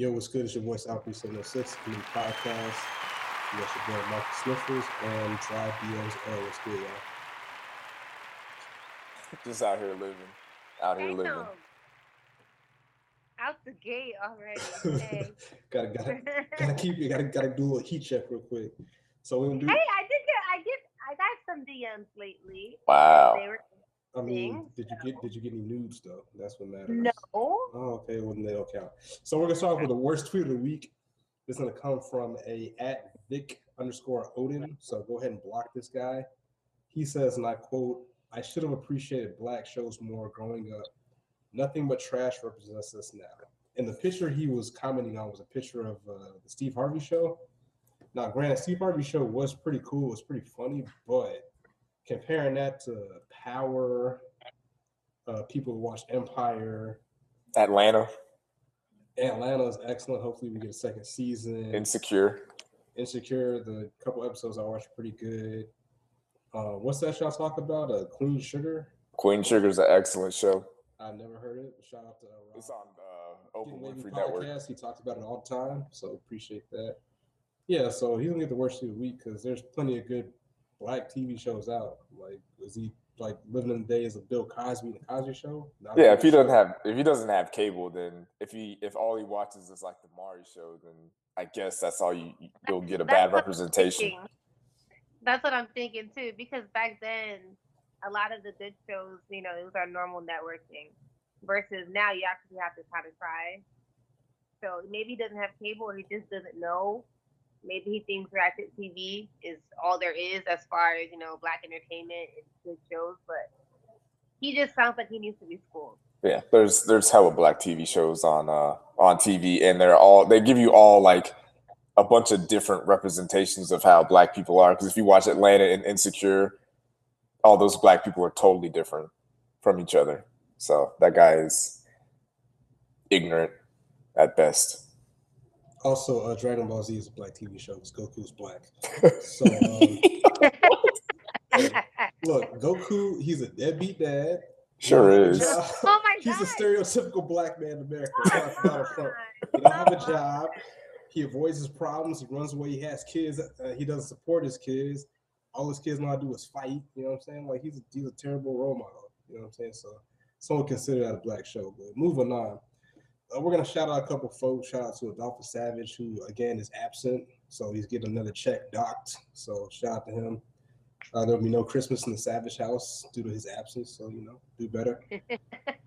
Yo, what's good? It's your voice Alfred 706 Committee Podcast. You got your boy Marcus Sniffles and Tribe BO's L. What's good, y'all? Just out here living. Out here living. Out the gate already. Hey. gotta gotta gotta keep you gotta gotta do a heat check real quick. So we gonna do hey, I did get I get I got some DMs lately. Wow. They were I mean, things, did you get did you get any nudes though? That's what matters. no. Oh, okay, well then they don't count. So we're gonna start off with the worst tweet of the week. This is gonna come from a at Vic underscore Odin. So go ahead and block this guy. He says, and I quote, I should have appreciated black shows more growing up. Nothing but trash represents us now. And the picture he was commenting on was a picture of uh, the Steve Harvey show. Now, granted, Steve Harvey show was pretty cool, it was pretty funny, but comparing that to Power, uh, people who watch Empire, Atlanta. Atlanta is excellent. Hopefully, we get a second season. Insecure. Insecure, the couple episodes I watched pretty good. Uh, what's that show I talk about? Uh, Queen Sugar. Queen Sugar is an excellent show. I've never heard it. Shout out to uh, Rob. It's on uh, Oprah Winfrey Network. podcast. He talks about it all the time, so appreciate that. Yeah, so he's gonna get the worst of the week because there's plenty of good black TV shows out. Like, is he like living in the days of Bill Cosby and the Cosby Show? Not Yeah, if he doesn't have if he doesn't have cable, then if he if all he watches is like the Maury show, then I guess that's all you you'll get a That's bad representation. That's what I'm thinking too, because back then a lot of the good shows, you know, it was our normal networking. Versus now you actually have to kind of try. So maybe he doesn't have cable or he just doesn't know. Maybe he thinks Ratchet TV is all there is as far as, you know, black entertainment and good shows, but he just sounds like he needs to be schooled. Yeah, there's there's hella black TV shows on uh on TV, and they're all they give you all like a bunch of different representations of how black people are. Because if you watch Atlanta and Insecure, all those black people are totally different from each other. So that guy is ignorant at best. Also, uh, Dragon Ball Z is a black TV show because Goku's black. So, um, look, Goku, he's a deadbeat dad. Sure He don't have a is. job. oh my He's god. a stereotypical black man in America. Come Talk about front. He don't have a job. He avoids his problems. He runs away. He has kids. Uh, he doesn't support his kids. All his kids know how to do is fight. You know what I'm saying? Like he's a, he's a terrible role model. You know what I'm saying? So someone consider that a black show. But moving on, uh, we're gonna shout out a couple folks. Shout out to Adolphus Savage, who again is absent, so he's getting another check docked. So shout out to him. Uh, there'll be no Christmas in the Savage house due to his absence. So you know, do better.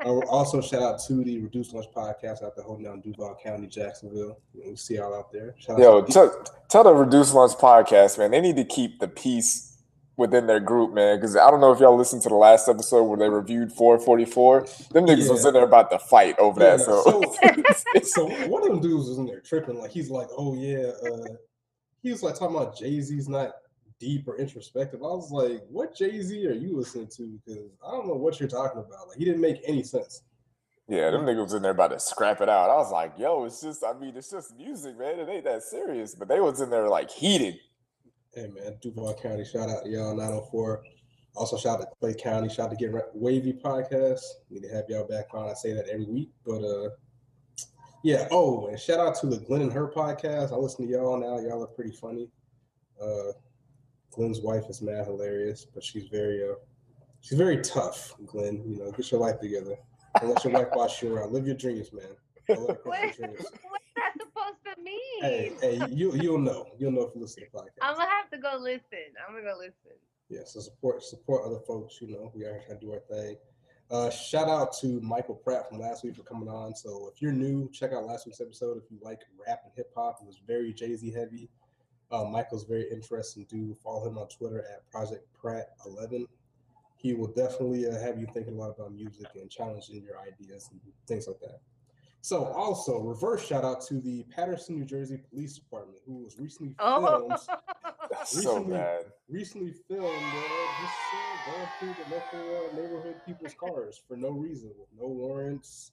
Uh, also, shout out to the Reduced Lunch podcast out there holding down Duval County, Jacksonville. You know, we see y'all out there. Shout Yo, out to tell, tell the Reduced Lunch podcast, man. They need to keep the peace within their group, man. Because I don't know if y'all listened to the last episode where they reviewed 444. Them niggas was in there about to fight over Yeah, that. So, so one of them dudes was in there tripping. Like he's like, oh yeah, uh, he was like talking about Jay Z's not deep or introspective. I was like, what Jay Z are you listening to? Because I don't know what you're talking about. Like he didn't make any sense. yeah, them niggas was in there about to scrap it out. I was like, yo, it's just, I mean, it's just music, man. It ain't that serious. But they was in there like heated. Hey man, Duval County, shout out to y'all 904. Also shout out to Clay County, shout out to Get Wavy podcast. Need to have y'all back on. I say that every week, but uh yeah. Oh, and shout out to the Glenn and Her podcast. I listen to y'all now. Y'all are pretty funny. Uh Glenn's wife is mad hilarious, but she's very uh she's very tough, Glenn. You know, get your life together. Don't let your wife boss you around. Live your dreams, man. Don't let her What, crush your dreams. mean? Hey, hey, you you'll know. You'll know if you listen to the podcast. I'm gonna have to go listen. I'm gonna go listen. yeah, so support support other folks. You know, we are trying to do our thing. Uh, shout out to Michael Pratt from last week for coming on. So if you're new, check out last week's episode. If you like rap and hip hop, it was very Jay Z heavy. Uh, Michael's very interesting dude. Follow him on Twitter at Project Pratt 11. He will definitely uh, have you thinking a lot about music and challenging your ideas and things like that. So also reverse shout out to the Paterson, New Jersey Police Department, who was recently filmed Oh, That's so Recently- bad. recently filmed uh, just uh, going through the local uh, neighborhood people's cars for no reason, with no warrants,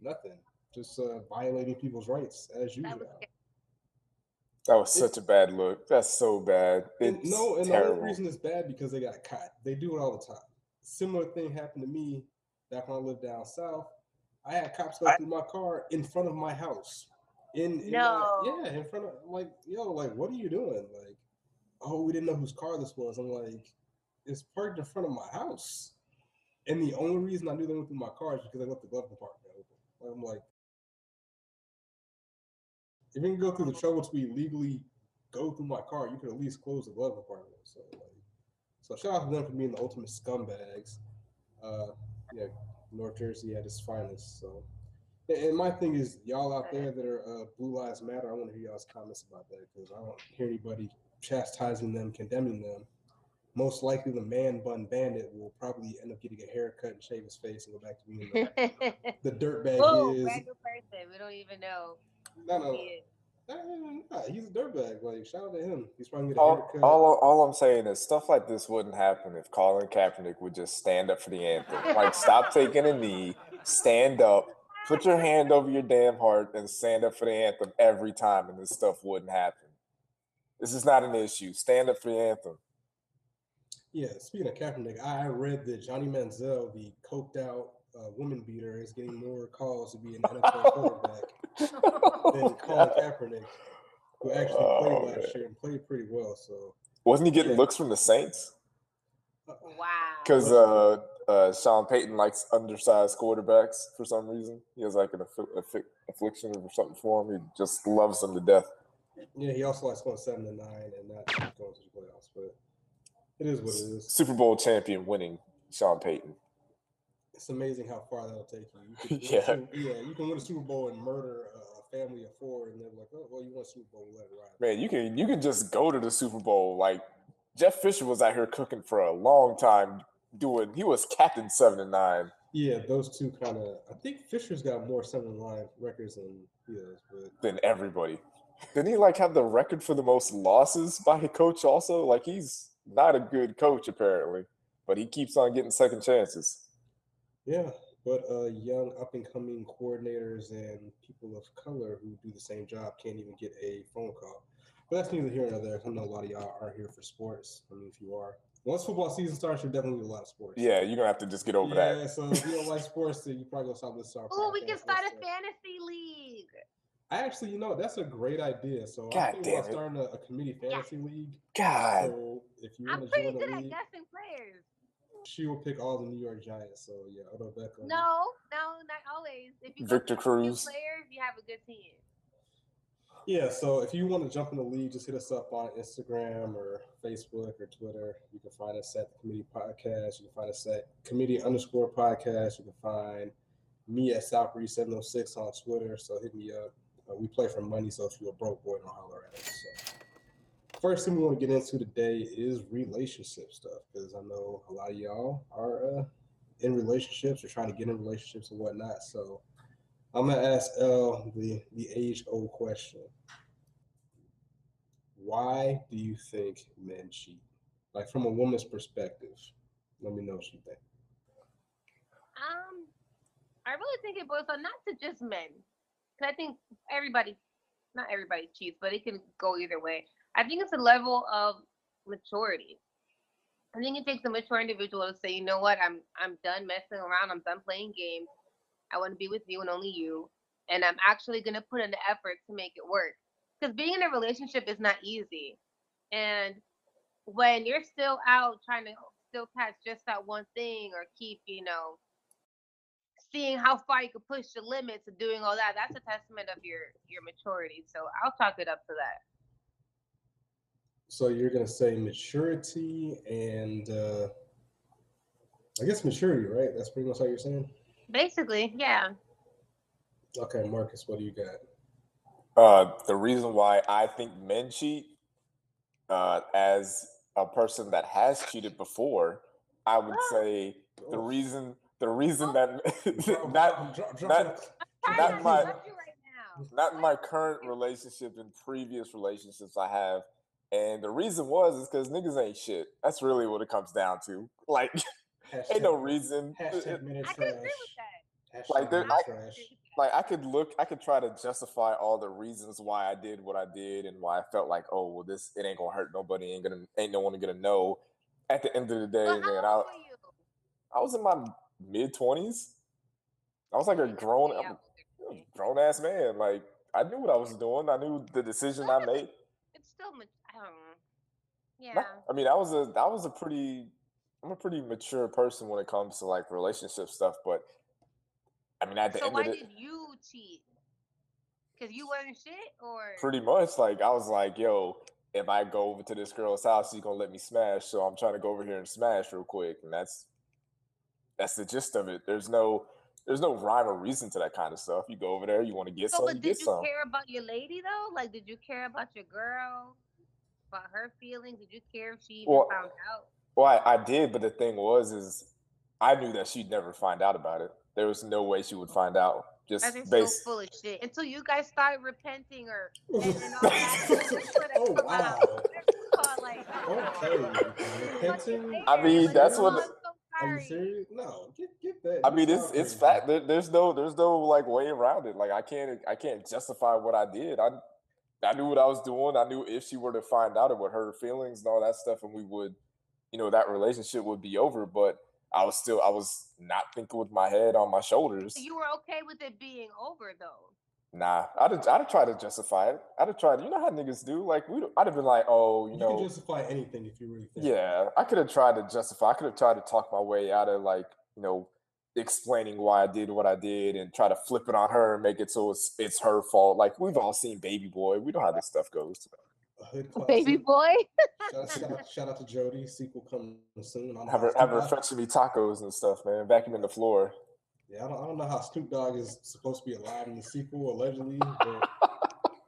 nothing, just uh, violating people's rights as usual. that was. That was such a bad look. That's so bad. And It's no, and the terrible. only reason it's bad because they got caught. They do it all the time. Similar thing happened to me back when I lived down south. I had cops go through my car in front of my house. In, in No. my- yeah, in front of like, yo, like, what are you doing? Like, oh, we didn't know whose car this was. I'm like, it's parked in front of my house. And the only reason I knew they went through my car is because I left the glove compartment open. I'm like, if you can go through the trouble to illegally go through my car, you could at least close the glove compartment. So like, so shout out to them for being the ultimate scumbags. Uh, yeah, North Jersey at its finest. So, and- my thing is, y'all out there that are uh, Blue Lives Matter, I want to hear y'all's comments about that because I don't hear anybody chastising them, condemning them. Most likely, the man bun bandit will probably end up getting a haircut and shave his face and go back to being the, the dirtbag oh, he is. random person. We don't even know No, who no, he is. Nah, he's a dirtbag. Like, shout out to him. He's probably gonna get a All, haircut. all, all I'm saying is stuff like this wouldn't happen if Colin Kaepernick would just stand up for the anthem. Like, stop taking a knee, stand up, put your hand over your damn heart, and stand up for the anthem every time, and this stuff wouldn't happen. This is not an issue. Stand up for the anthem. Yeah, speaking of Kaepernick, I read that Johnny Manziel, the coked out uh, woman beater, is getting more calls to be an NFL quarterback than Colin Kaepernick, who actually Oh, played man. last year and played pretty well. So, Wasn't he getting Yeah. looks from the Saints? uh, Wow. Because uh, uh, Sean Payton likes undersized quarterbacks for some reason. He has like an affi- affi- affliction or something for him. He just loves them to death. yeah, he also likes going seven to nine and not going to the playoffs. But it is what it is. Super Bowl champion winning Sean Payton. It's amazing how far that'll take you. you can win a Yeah. Yeah, you can win a Super Bowl and murder a family of four, and they're like, "Oh, well, you won a Super Bowl, let it ride." Man, you can you can just go to the Super Bowl. Like Jeff Fisher was out here cooking for a long time, doing. He was captain seven and nine. Yeah, those two kind of. I think Fisher's got more seven line records than he does, but than everybody. Didn't he like have the record for the most losses by a coach? Also, like he's not a good coach apparently, but he keeps on getting second chances. yeah, but uh, young up and coming coordinators and people of color who do the same job can't even get a phone call. But that's neither here nor there. I know a lot of y'all aren't here for sports. I mean, if you are, once football season starts, you're definitely a lot of sports. Yeah, you're gonna have to just get over yeah. that. Yeah, so if you don't like sports, then you probably gonna stop listening to our Oh, we can start a fantasy league. I actually, you know, that's a great idea. So God I'm thinking damn about it. starting a, a community fantasy league. God, So if you want I'm to pretty join good the at league, guessing players. She will pick all the New York Giants. So yeah, Odell Beckham. No, no, not always. If you Victor go for Cruz. players, you have a good team. Yeah, so if you want to jump in the league, just hit us up on Instagram or Facebook or Twitter. You can find us at the Committee Podcast. You can find us at Committee underscore Podcast. You can find me at Southbreeze706 on Twitter. So hit me up. Uh, we play for money, so if you're a broke boy, don't holler at us. So. First thing we want to get into today is relationship stuff because I know a lot of y'all are uh, in relationships or trying to get in relationships and whatnot. So I'm gonna ask L the the age old question. Why do you think men cheat? Like from a woman's perspective. Let me know what you think. Um, I really think it boils down not to just men, because I think everybody, not everybody cheats, but it can go either way. I think it's a level of maturity. I think it takes a mature individual to say, you know what, I'm I'm done messing around. I'm done playing games. I want to be with you and only you, and I'm actually gonna put in the effort to make it work. Because being in a relationship is not easy, and when you're still out trying to still catch just that one thing or keep, you know, seeing how far you can push the limits and doing all that, that's a testament of your your maturity. So I'll chalk it up to that. So you're gonna say maturity and uh I guess maturity, right? That's pretty much how you're saying. Basically, yeah. Okay, Marcus, what do you got? uh, the reason why I think men cheat, uh, as a person that has cheated before, I would say the reason the reason that not Drop- drop- not- Not not my- right not my current relationship in previous relationships I have. And the reason was is because niggas ain't shit. That's really what it comes down to. Like, ain't no reason. Hashtag men are I can agree with that. Hashtag Like, there- men I trash. agree with that. like I could look, I could try to justify all the reasons why I did what I did and why I felt like, oh well, this it ain't gonna hurt nobody, ain't gonna, ain't no one gonna know. At the end of the day, Well, man, I, old were you? I was in my mid twenties. I was like a grown, Yeah, I'm a grown ass man. Like I knew what I was doing. I knew the decision I made. It's still, I. No, Yeah. I mean, I was a that was a pretty I'm a pretty mature person when it comes to like relationship stuff, but I mean at the end So end why of it, did you cheat? Because you wasn't shit, or pretty much like I was like, yo, if I go over to this girl's house, she's gonna let me smash. So I'm trying to go over here and smash real quick. And that's that's the gist of it. There's no there's no rhyme or reason to that kind of stuff. You go over there, you want to get So, some, but you did you some. care about your lady though? Like, did you care about your girl, about her feelings? Did you care if she even Well, found out? Well, I, I did, but the thing was, is I knew that she'd never find out about it. There was no way she would find out. Just That's just based. so full of shit. Until you guys started repenting or oh, and, and all that. oh wow. Called, like, Okay. Repenting. I mean, Like, that's oh, what- I'm so Are you serious? No, get get that. I mean, it's it's fact. There, there's no there's no like way around it. Like I can't I can't justify what I did. I I knew what I was doing. I knew if she were to find out about her feelings and all that stuff, and we would, you know, that relationship would be over. But I was still I was not thinking with my head on my shoulders. You were okay with it being over though. Nah, I'd have, I'd have tried to justify it. I'd have tried. You know how niggas do. Like we, I'd have been like, oh, you, You know, can justify anything if you really think. Yeah, I could have tried to justify. I could have tried to talk my way out of like you know explaining why I did what I did and try to flip it on her and make it so it's it's her fault. Like we've all seen Baby Boy. We know how this stuff goes. A hood classic. Baby boy. Shout, shout out, shout out to Jody. Sequel coming soon. I'm Have her have her fetching me tacos and stuff, man. Vacuuming the floor. Yeah, I don't, I don't know how Snoop Dogg is supposed to be alive in the sequel, allegedly. But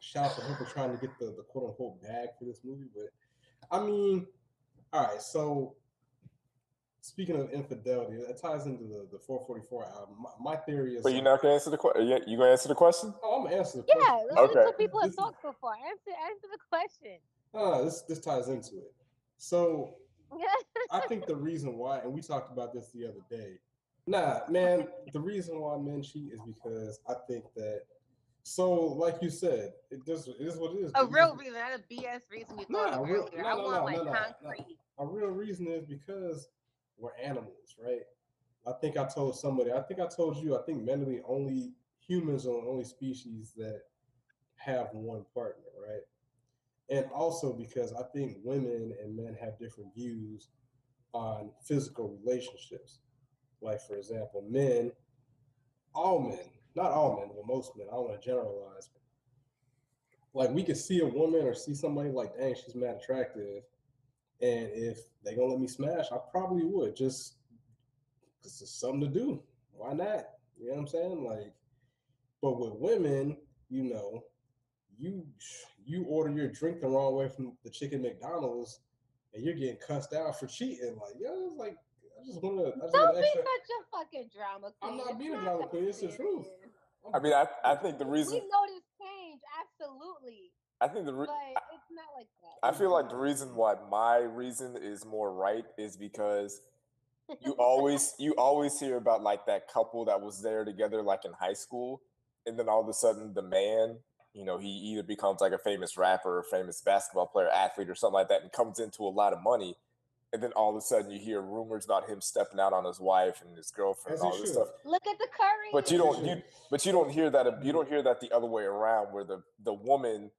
shout out to him for trying to get the, the quote unquote bag for this movie. But I mean, all right. So speaking of infidelity, that ties into the, the 444 album. My, my theory is. But you're not gonna answer the question. Yeah, you gonna answer the question? Oh, I'm gonna answer the Yeah, question. those are the Okay. two people have This- talked before. Answer answer the question. Uh, this this ties into it. So I think the reason why, and we talked about this the other day. Nah, man, the reason why men cheat is because I think that. So, like you said, it does. It is what it is. a real reason, not a BS reason you Nah, of real- earlier. no, I no, want no, like no, no, no. A real reason is because we're animals, right? I think I told somebody. I think I told you. I think the only humans are the only species that have one partner, right? And also because I think women and men have different views on physical relationships. Like, for example, men, all men, not all men, but most men, I don't want to generalize. Like, we could see a woman or see somebody like, dang, she's mad attractive. And if they gonna let me smash, I probably would just because it's something to do. Why not? You know what I'm saying? Like, but with women, you know, you you order your drink the wrong way from the chicken McDonald's, and you're getting cussed out for cheating. Like, yo, it's like I just want to. I just Don't want be extra. such a fucking drama queen. I'm not It's being a drama the queen, it's the truth. I mean, I I think the reason We notice change, absolutely, I think the re- but it's not like that. I feel like the reason why my reason is more right is because you always you always hear about like that couple that was there together like in high school and then all of a sudden the man you know he either becomes like a famous rapper or famous basketball player athlete or something like that and comes into a lot of money and then all of a sudden you hear rumors about him stepping out on his wife and his girlfriend As and all this should. stuff Look at the Curry. but you don't you but you don't hear that you don't hear that the other way around where the the woman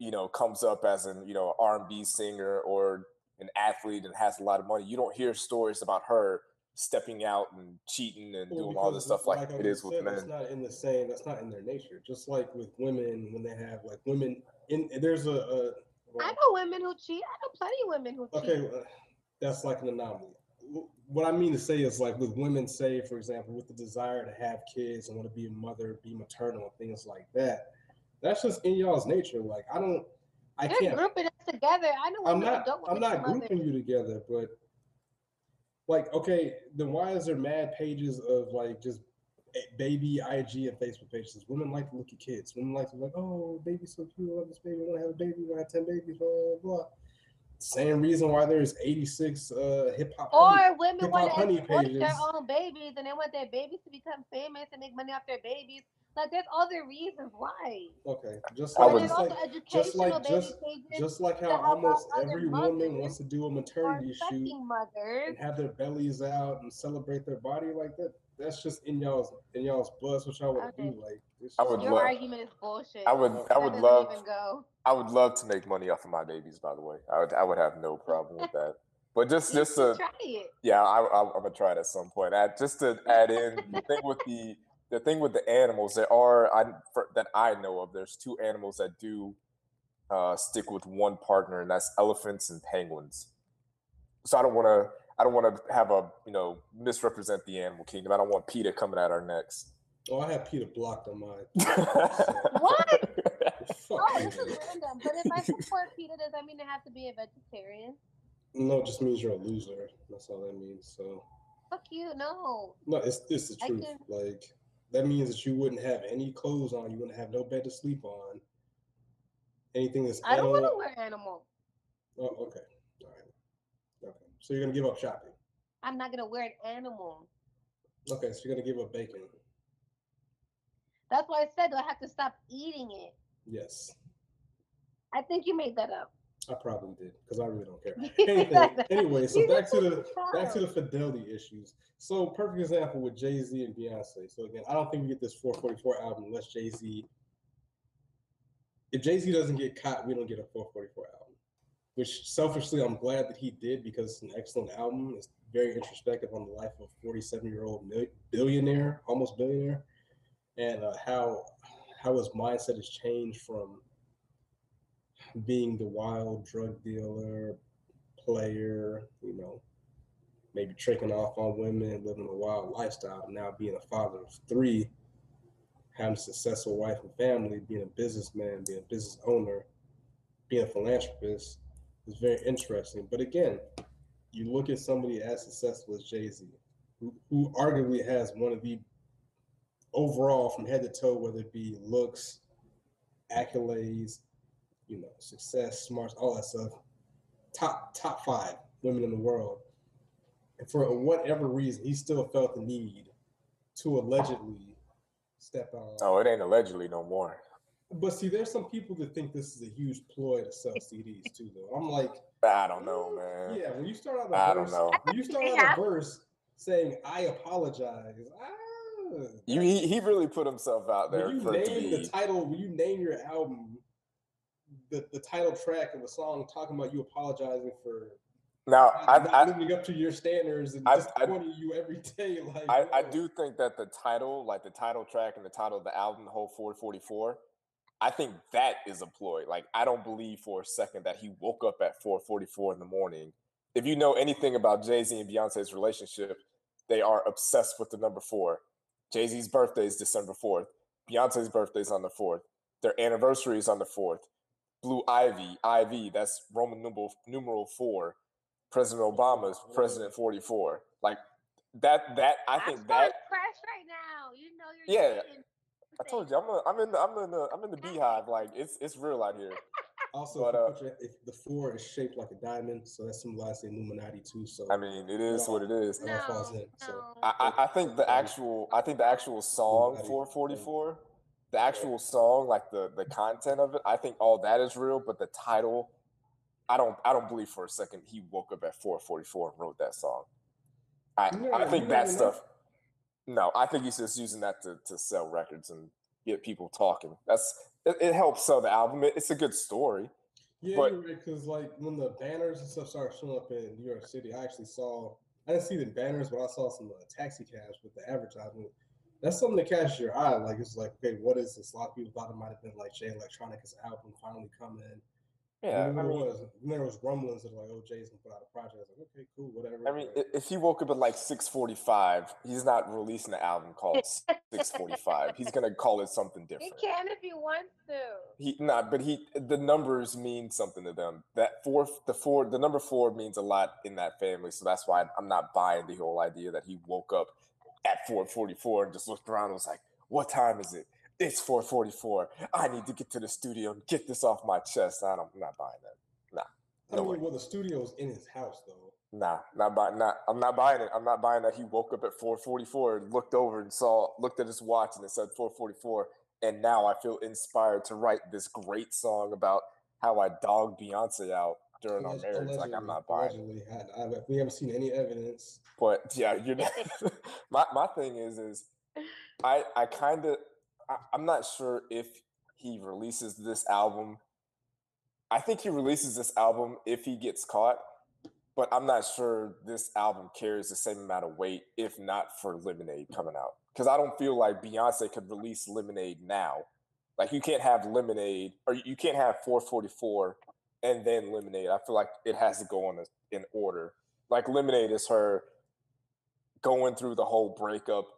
you know comes up as an you know r&b singer or an athlete and has a lot of money you don't hear stories about her stepping out and cheating and Well, doing all this stuff like, I it is just with said, That's not in the same. That's not in their nature. Just like with women, when they have like women in there's a. a well, I know women who cheat. I know plenty of women who cheat. Okay, uh, that's like an anomaly. What I mean to say is like with women, say for example, with the desire to have kids and want to be a mother, be maternal, and things like that. That's just in y'all's nature. Like I don't, I They're can't. grouping us together. I know I'm not. don't I'm not grouping you together, but like, okay, then why is there mad pages of like just baby IG and Facebook pages? Women like to look at kids. Women like to like, oh, baby's so cute. I love this baby. I want to have a baby. I want to have ten babies. Blah blah blah. Same reason why there's 86 uh, hip hop. Or women want to exploit their own babies and they want their babies to become famous and make money off their babies. Like there's other reasons why. Okay, just like And just like just like just just like how almost every woman wants to do a maternity shoot mothers. and have their bellies out and celebrate their body like that. that's just in y'all's in y'all's buzz, what y'all would Okay. do. Like, I just- would Your love- argument is bullshit. I would I would love even go. I would love to make money off of my babies. By the way, I would I would have no problem with that. But just You just to try it. yeah, I, I, I'm gonna try it at some point. Add, just to add in the thing with the the thing with the animals, there are I for, that I know of. There's two animals that do uh, stick with one partner, and that's elephants and penguins. So I don't want to I don't want to have a you know misrepresent the animal kingdom. I don't want PETA coming at our necks. Oh, I have Peter blocked on my. What? Oh, this is random. But if I support PETA, does that mean I have to be a vegetarian? No, it just means you're a loser. That's all that means. So Fuck you, no. no, it's it's the truth. can- Like that means that you wouldn't have any clothes on. You wouldn't have no bed to sleep on. Anything that's I don't want to wear animal. Oh, okay. All right. Okay. So you're gonna give up shopping. I'm not gonna wear an animal. Okay, so you're gonna give up bacon. That's why I said I have to stop eating it. Yes, I think you made that up. I probably did because I really don't care. Anything. Anyway, so back to the back to the fidelity issues. So perfect example with Jay Z and Beyonce. So again, I don't think we get this 444 album unless Jay Z. If Jay Z doesn't get caught, we don't get a 444 album. Which selfishly, I'm glad that he did because it's an excellent album. It's very introspective on the life of a 47 year old billionaire, almost billionaire, and uh, how how his mindset has changed from being the wild drug dealer, player, you know, maybe tricking off on women, living a wild lifestyle, now being a father of three, having a successful wife and family, being a businessman, being a business owner, being a philanthropist is very interesting. But again, you look at somebody as successful as Jay Z, who, who arguably has one of the overall from head to toe, whether it be looks, accolades, you know, success, smarts, all that stuff. Top top five women in the world. And for whatever reason, he still felt the need to allegedly step on. oh, it ain't allegedly no more. But see, there's some people that think this is a huge ploy to sell CDs too, though. I'm like, I don't know, man. yeah, when you start out a I verse, I don't know. when you start out a verse saying I apologize, ah, You he, he really put himself out there when you for name the title, when you name your album, the, the title track of a song talking about you apologizing for now, I, not I, living up to your standards and I- I- disappointing you every day. Like I, I oh. do think that the title, like the title track and the title of the album, the whole 444, I think that is a ploy. Like I don't believe for a second that he woke up at 444 in the morning. If you know anything about Jay-Z and Beyonce's relationship, they are obsessed with the number four. Jay-Z's birthday is December 4th. Beyonce's birthday is on the 4th. Their anniversary is on the 4th. Blue Ivy, IV, that's Roman numeral, numeral four. President Obama's President 44. Like that, that, I I'm think so that impressed right now. You know you're Yeah, saying I told you, I'm a, I'm in the I'm in the I'm in the beehive. Like it's it's real out here. also but, uh, put if the four is shaped like a diamond, so that symbolizes the Illuminati too. So I mean, it is what it is. It all falls No, in, so- no. I, I, I think the actual I think the actual song Illuminati. 444, the actual song, like the the content of it, I think all that is real. But the title, I don't I don't believe for a second he woke up at 444 and wrote that song. I I think that stuff. No, I think he's just using that to, to sell records and get people talking. That's it, it helps sell the album. It, it's a good story. Yeah, But- you're right. Because like when the banners and stuff started showing up in New York City, I actually saw. I didn't see the banners, but I saw some uh, taxi cabs with the advertisement. That's something that catches your eye. Like it's like, okay, what is this? A lot of people thought it might have been like Jay Electronica's album finally coming. In. Yeah, and then there mean, was then there was rumblings of like, oh, Jay's gonna put out a project. I was like, okay, cool, whatever. I mean, but- if he woke up at like six forty-five, he's not releasing an album called six forty-five. He's gonna call it something different. He can if he wants to. He not, but he the numbers mean something to them. That fourth, the four, the number four means a lot in that family. So that's why I'm not buying the whole idea that he woke up at four forty-four and just looked around and was like, "What time is it? It's four forty-four. I need to get to the studio and get this off my chest." I don't, I'm not buying that. Nah, I no mean, way. well, the studio's in his house though. Nah, not buying. Not. I'm not buying it. I'm not buying that he woke up at 4:44 and looked over and saw, looked at his watch and it said 4:44, and now I feel inspired to write this great song about how I dogged Beyonce out during our marriage. Like I'm not buying. I, I, we haven't seen any evidence. But yeah, you're not, my my thing is is I I kind of I'm not sure if he releases this album. I think he releases this album if he gets caught, but I'm not sure this album carries the same amount of weight if not for Lemonade coming out. Because I don't feel like Beyonce could release Lemonade now. Like you can't have Lemonade or you can't have 444 and then Lemonade. I feel like it has to go on in order. Like Lemonade is her going through the whole breakup,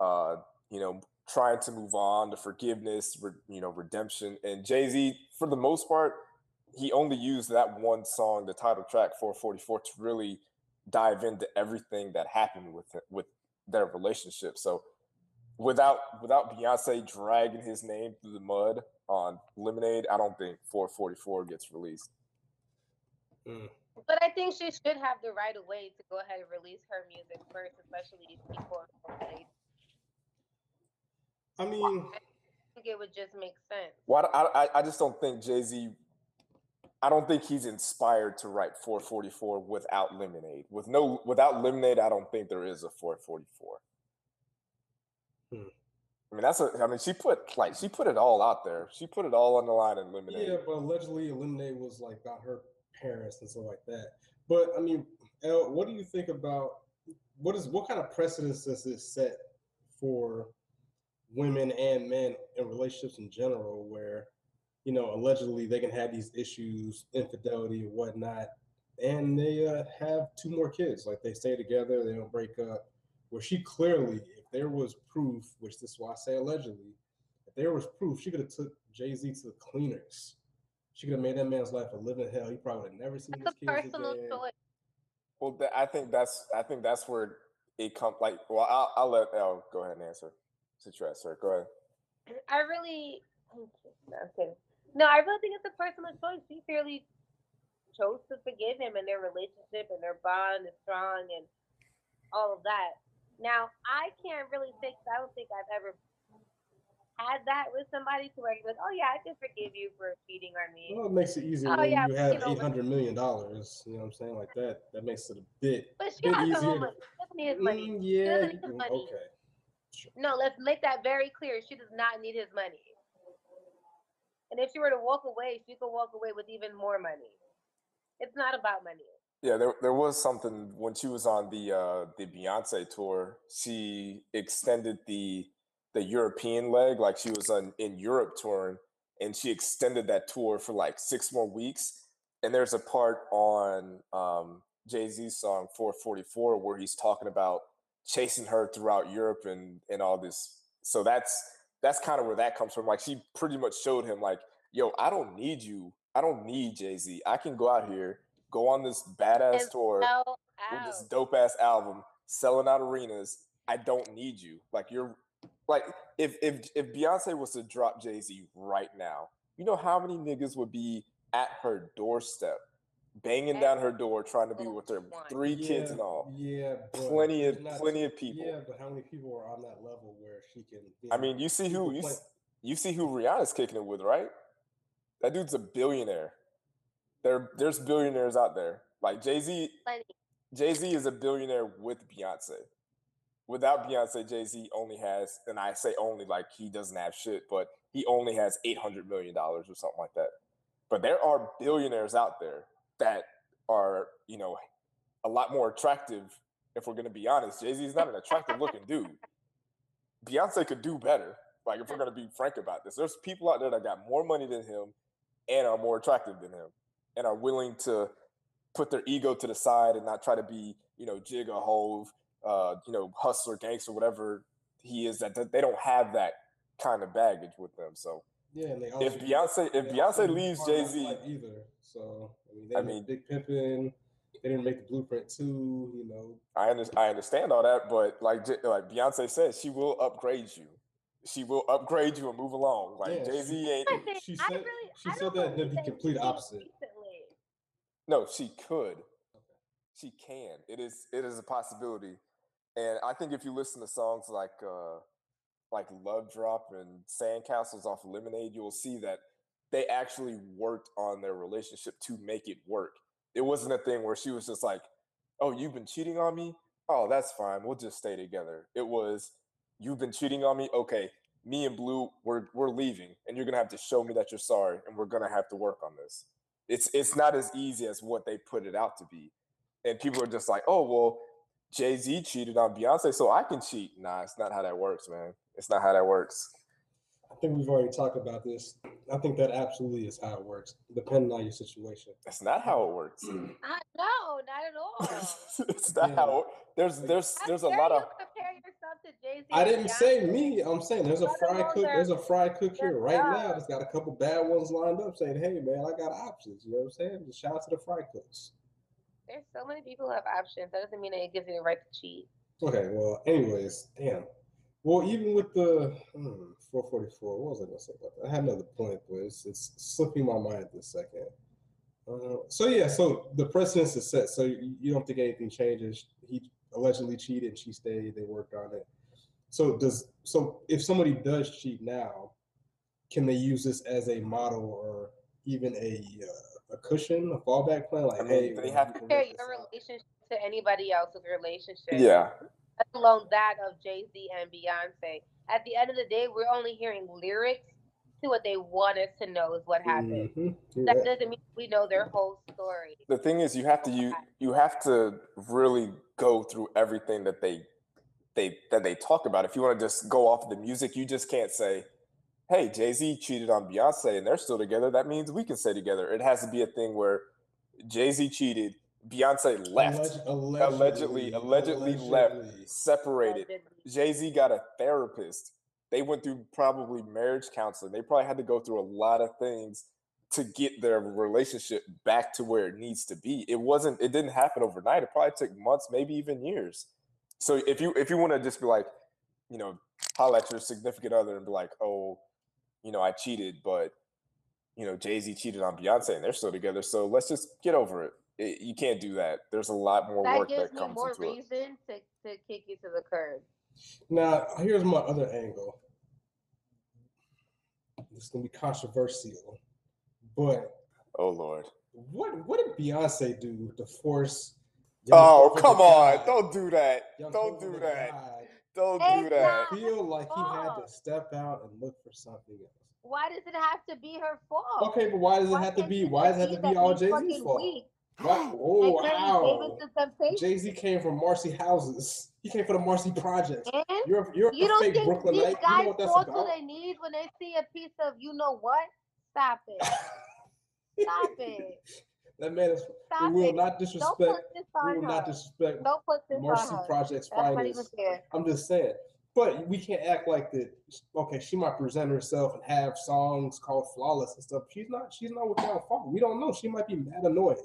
uh, you know, trying to move on, the forgiveness, re, you know, redemption. And Jay Z, for the most part, he only used that one song, the title track 444, to really dive into everything that happened with with their relationship. So without without Beyonce dragging his name through the mud on Lemonade, I don't think 444 gets released. Mm. But I think she should have the right of way to go ahead and release her music first, especially before I mean, I think it would just make sense. Well, I, I, I just don't think Jay Z. I don't think he's inspired to write 444 without Lemonade. With no, without Lemonade, I don't think there is a 444. Hmm. I mean, that's a. I mean, she put like she put it all out there. She put it all on the line in Lemonade. Yeah, but allegedly, Lemonade was like about her parents and stuff like that. But I mean, El, what do you think about what is what kind of precedence does this set for women and men in relationships in general, where you know allegedly they can have these issues, infidelity or whatnot, and they uh, have two more kids. Like they stay together, they don't break up. Where she clearly, if there was proof, which this is why I say allegedly, if there was proof, she could have took Jay Z to the cleaners. She could have made that man's life a living hell. He probably would have never seen that's his kids again. Choice. Well, I think that's I think that's where it comes. Like, well, I'll, I'll let Elle go ahead and answer situation. Sorry, go ahead. I really, okay. No, I really think it's a personal choice. She clearly chose to forgive him, and their relationship and their bond is strong, and all of that. Now, I can't really think. I don't think I've ever had that with somebody to where he goes, "Oh yeah, I can forgive you for cheating on me." Well, it makes it easier oh, when yeah, you have eight hundred million dollars. You know what I'm saying? Like that. That makes it a bit. But she bit has easier. Money. She doesn't need his money. Mm, yeah. Money. Okay. No, let's make that very clear. She does not need his money. And if she were to walk away, she could walk away with even more money. It's not about money. Yeah, there there was something when she was on the uh the Beyonce tour, she extended the the European leg, like she was on in Europe touring, and she extended that tour for like six more weeks. And there's a part on um Jay-Z's song 444 where he's talking about chasing her throughout Europe and and all this. So that's that's kind of where that comes from. Like she pretty much showed him like, yo, I don't need you. I don't need Jay Z. I can go out here, go on this badass and tour with this dope ass album, selling out arenas. I don't need you. Like you're like if if if Beyonce was to drop Jay Z right now, you know how many niggas would be at her doorstep banging down her door trying to be with her three yeah, kids and all. Yeah, plenty of not, plenty of people. Yeah, but how many people are on that level where she can? I mean, you see who you, you see who Rihanna's kicking it with, right? That dude's a billionaire. There, there's billionaires out there. Like Jay Z. Jay Z is a billionaire with Beyonce. Without Beyonce, Jay Z only has, and I say only like he doesn't have shit, but he only has eight hundred million dollars or something like that. But there are billionaires out there that are, you know, a lot more attractive. If we're gonna be honest, Jay Z is not an attractive looking dude. Beyonce could do better. Like if we're gonna be frank about this, there's people out there that got more money than him and are more attractive than him and are willing to put their ego to the side and not try to be, you know, jig or Hov, uh, you know, hustler, gangster, whatever he is. That they don't have that kind of baggage with them. So yeah, and they also, if Beyonce if Beyonce leaves Jay Z either, so I mean, they I mean, Big Pimpin'. They didn't make the blueprint too, you know. I understand. I understand all that, but like like Beyonce said, she will upgrade you. She will upgrade you and move along. Like yeah, Jay Z ain't. She said really, she said that the complete opposite. No, she could. She can. It is. It is a possibility, and I think if you listen to songs like uh like Love Drought and Sandcastles off Lemonade, you'll see that they actually worked on their relationship to make it work. It wasn't a thing where she was just like, "Oh, you've been cheating on me. Oh, that's fine. We'll just stay together." It was, "You've been cheating on me. Okay, me and Blue, we're we're leaving, and you're gonna have to show me that you're sorry, and we're gonna have to work on this." It's it's not as easy as what they put it out to be, and people are just like, "Oh, well." Jay Z cheated on Beyonce, so I can cheat. Nah, it's not how that works, man. It's not how that works. I think we've already talked about this. I think that absolutely is how it works, depending on your situation. That's not how it works. I, no, not at all. it's not Yeah. how. There's there's there's a lot of. compare yourself to Jay Z. I didn't say me. I'm saying there's a Other fry cook. There's a fry cook here right now dumb. that's got a couple bad ones lined up, saying, "Hey, man, I got options." You know what I'm saying? Just shout out to the fry cooks. There's so many people who have options. That doesn't mean that it gives you the right to cheat. Okay, well, anyways, damn. Well, even with the hmm, 444, what was I gonna say about that? I had another point, but it's, it's slipping my mind this second. Uh, so yeah, so the precedence is set. So you, you don't think anything changes? He allegedly cheated, and she stayed. They worked on it. So does so if somebody does cheat now, can they use this as a model or even a uh, a cushion, a fallback plan? Like, I mean, hey, they have- you Compare work this your out. relationship to anybody else's relationship. Yeah, let alone that of Jay Z and Beyonce. At the end of the day, we're only hearing lyrics to what they want us to know is what happened. Mhm. You're That right. doesn't mean we know their whole story. the thing is, you have to you you have to really go through everything that they they that they talk about. If you want to just go off of the music, you just can't say, "Hey, Jay Z cheated on Beyonce and they're still together." That means we can stay together. It has to be a thing where Jay Z cheated, Beyonce left, Alleg- allegedly allegedly left, separated. Jay Z got a therapist. They went through probably marriage counseling. They probably had to go through a lot of things to get their relationship back to where it needs to be. It wasn't. It didn't happen overnight. It probably took months, maybe even years. So if you if you want to just be like, you know, holler at your significant other and be like, oh, you know, I cheated, but you know, Jay Z cheated on Beyonce and they're still together. So let's just get over it. It- you can't do that. There's a lot more That work that me comes more into it. reason to, to kick you to the curb. Now, here's my other angle. This is gonna be controversial, but Oh Lord. what what did Beyonce do to force? Oh, come on. to Don't do that. Young Don't do that. die Don't do that. Feel like he had to step out and look for something else. Why does it have to be her fault? Okay, but why does it have to be? Why does it have to be all Jay Z's fault? weak Oh, Jay how? gave it to temptation? Jay Z came from Marcy houses. He came from the Marcy projects. And You're you're you don't think Brooklynite. these You know guys what fall to their knees when they see a piece of you know what? Stop it. Stop it. that man is. Stop we will it. not Don't disrespect. put this We will her. not disrespect Don't put this Marcy on her. Project's That's. I'm just saying. But we can't act like that. Okay, she might present herself and have songs called flawless and stuff. She's not. She's not without fault. We don't know. She might be mad annoying.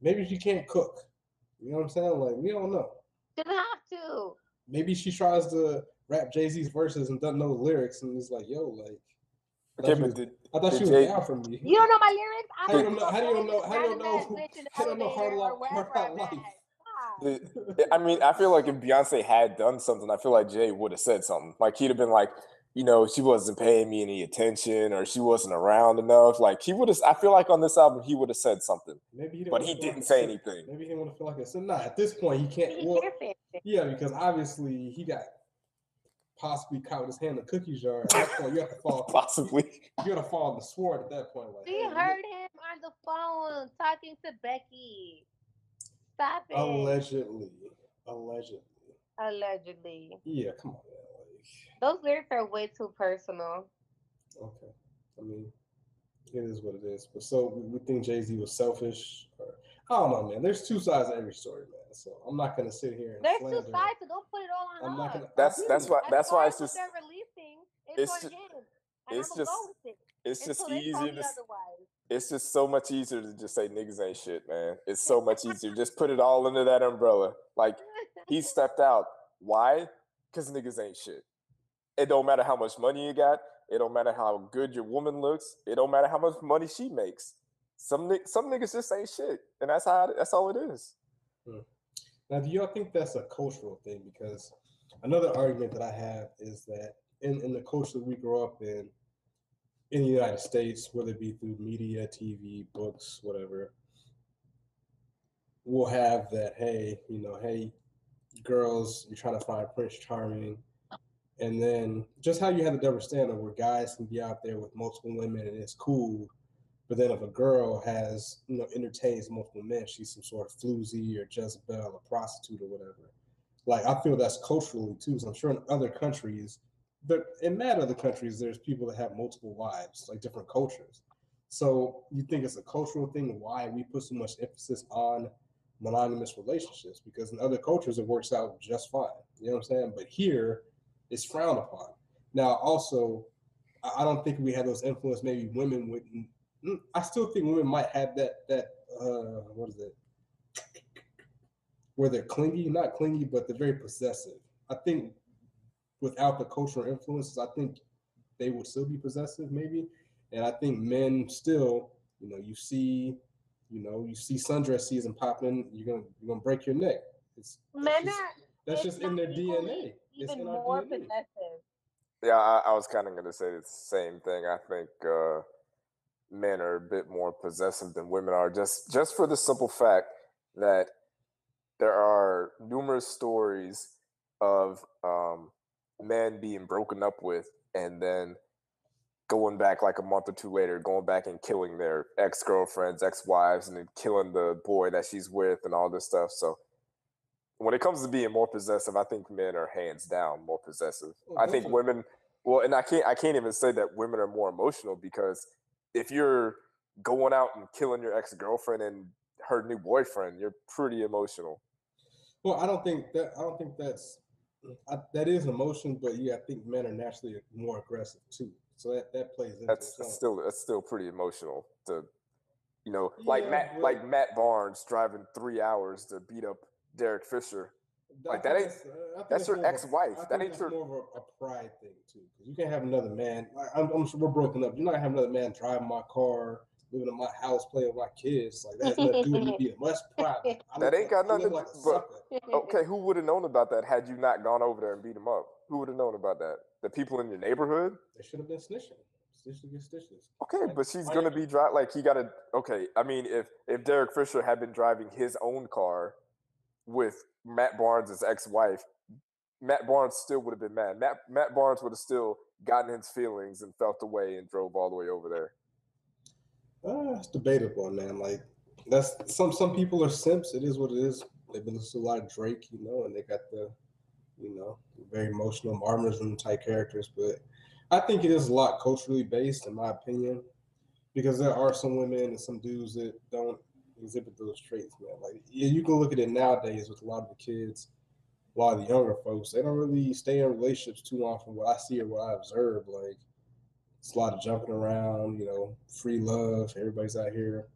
Maybe she can't cook. You know what I'm saying? Like we don't know. Didn't have to. Maybe she tries to rap Jay Z's verses and doesn't know the lyrics and is like, "Yo, like." I thought Okay, she was, did, I thought she was Jay- down for me. You don't know my lyrics? I How do you was know- how do you going know- to how do you know ass who- bitch in the how do you know Hard elevator Luck- or wherever Hard I'm Life? at. Stop. did, I mean, I feel like if Beyonce had done something, I feel like Jay would have said something. Like he'd have been like, you know, she wasn't paying me any attention or she wasn't around enough. Like he would have. I feel like on this album he would have said something, Maybe he didn't but he didn't like say sin- anything. Maybe he didn't want to feel like a sin. Nah, at this point he can't. He Well, can't yeah, because obviously he got possibly caught with his hand in the cookie jar. At that point, you have to fall. Possibly. You got to fall on the sword at that point. Like, She hey, heard him on the phone talking to Becky. Stop it. Allegedly, allegedly. Allegedly. Yeah, come on, man. Those lyrics are way too personal. Okay, I mean, it is what it is. But so we, we think Jay Z was selfish, or I don't know, man. There's two sides to every story, man. So I'm not gonna sit here and There's two sides, so don't put it all on I'm her. not gonna. That's I that's agree. why As that's far why it's just they're releasing. it's It's, on it's And I'm gonna just- it. it's just until easier to it's just so much easier to just say niggas ain't shit, man. It's so much easier. Just put it all under that umbrella. Like he stepped out. Why? Because niggas ain't shit. It don't matter how much money you got. It don't matter how good your woman looks. It don't matter how much money she makes. Some some niggas just ain't shit, and that's how that's all it is. Hmm. Now, do y'all think that's a cultural thing? Because another argument that I have is that in, in the culture that we grow up in, in the United States, whether it be through media, TV, books, whatever, we'll have that. Hey, you know, hey, girls, you're trying to find Prince Charming, and then just how you have the double standard where guys can be out there with multiple women and it's cool, but then if a girl has, you know, entertains multiple men, she's some sort of floozy or Jezebel, or prostitute or whatever. Like I feel that's culturally too. So I'm sure in other countries, but in mad other countries, there's people that have multiple wives, like different cultures. So you think it's a cultural thing why we put so much emphasis on monogamous relationships? Because in other cultures it works out just fine. You know what I'm saying? But here it's frowned upon. Now also, I don't think we have those influence. Maybe women wouldn't. Mm, I still think women might have that that uh what is it? Where they're clingy, not clingy, but they're very possessive. I think without the cultural influences, I think they would still be possessive, maybe. And I think men still, you know, you see, you know, you see sundress season popping, you're gonna you're gonna break your neck. It's Men just, are that's just in their DNA. It's even more possessive. Yeah, I, I was kind of going to say the same thing. I think uh, men are a bit more possessive than women are, just just for the simple fact that there are numerous stories of um, men being broken up with and then going back like a month or two later, going back and killing their ex girlfriends, ex wives, and then killing the boy that she's with and all this stuff. So when it comes to being more possessive, I think men are hands down more possessive. I think mm-hmm. women, well, and I can't, I can't even say that women are more emotional because if you're going out and killing your ex girlfriend and her new boyfriend, you're pretty emotional. Well, I don't think that I don't think that's I, that is emotion, but yeah, I think men are naturally more aggressive too. So that that plays into That's, that's still that's still pretty emotional to, you know, like Matt but- like Matt Barnes driving three hours to beat up Derek Fisher. I Like, think that ain't- it's, I think that's it's your more of a- ex-wife. That ain't that's your- more of a, a pride thing too, because you can't have another man. Like, I'm, I'm sure we're broken up. You're not gonna have another man driving my car, living in my house, playing with my kids. Like that has nothing to do with me being pride. I That ain't got nothing like to- but- Okay, who would have known about that had you not gone over there and beat him up? Who would have known about that? The people in your neighborhood? They should have been snitching. Stitches get stitches. Okay, Like, but she's gonna be dri Like he got to. Okay, I mean, if if Derek Fisher had been driving his own car with Matt Barnes' ex-wife, Matt Barnes still would have been mad. Matt Matt Barnes would have still gotten his feelings and felt the way and drove all the way over there. Uh, it's debatable, man. Like that's some some people are simps. It is what it is. They've been listening to a lot of Drake, you know, and they got the, you know, very emotional Martinism type characters. But I think it is a lot culturally based, in my opinion, because there are some women and some dudes that don't exhibit those traits, man. Like yeah, you can look at it nowadays with a lot of the kids, a lot of the younger folks. They don't really stay in relationships too long, from what I see or what I observe. Like it's a lot of jumping around, you know, free love. Everybody's out here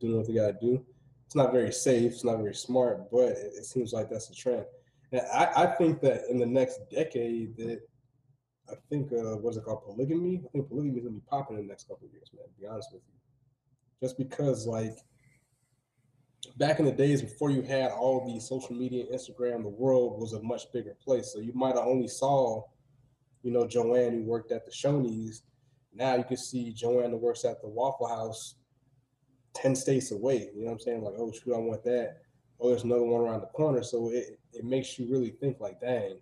doing what they got to do. It's not very safe. It's not very smart, but it, it seems like that's a trend. And I, I think that in the next decade, that I think uh, what's it called, polygamy? I think polygamy is gonna be popping in the next couple of years, man. To be honest with you, just because like back in the days before you had all these social media, Instagram, the world was a much bigger place. So you might have only saw, you know, Joanne who worked at the Shoney's. Now you can see Joanne that works at the Waffle House 10 states away. You know what I'm saying? Like, oh, shoot, I want that. Oh, there's another one around the corner. So it, it makes you really think, like, dang,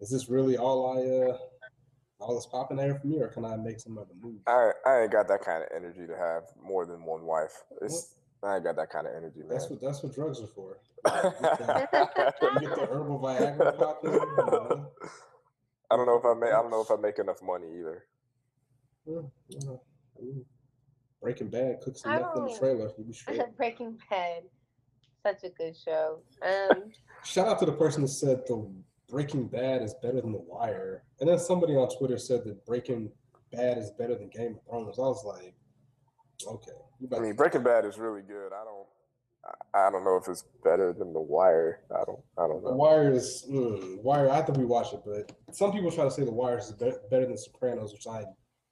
is this really all I, uh, all that's popping there for me, or can I make some other moves? I I ain't got that kind of energy to have more than one wife. It's I ain't got that kind of energy, man. That's what that's what drugs are for. You get the herbal Viagra popping. You know? I don't know if I make I don't know if I make enough money either. Yeah, yeah. Ooh. Breaking Bad, cook some I meth in the don't- trailer. You be straight. Breaking Bad, such a good show. Um, Shout out to the person that said the Breaking Bad is better than The Wire, and then somebody on Twitter said that Breaking Bad is better than Game of Thrones. I was like, okay, you I mean, Breaking Bad is really good. I don't I, don't know if it's better than The Wire. I don't I don't know. The. Wire is mm, Wire. I have to rewatch it, but some people try to say The Wire is be- better than Sopranos, which I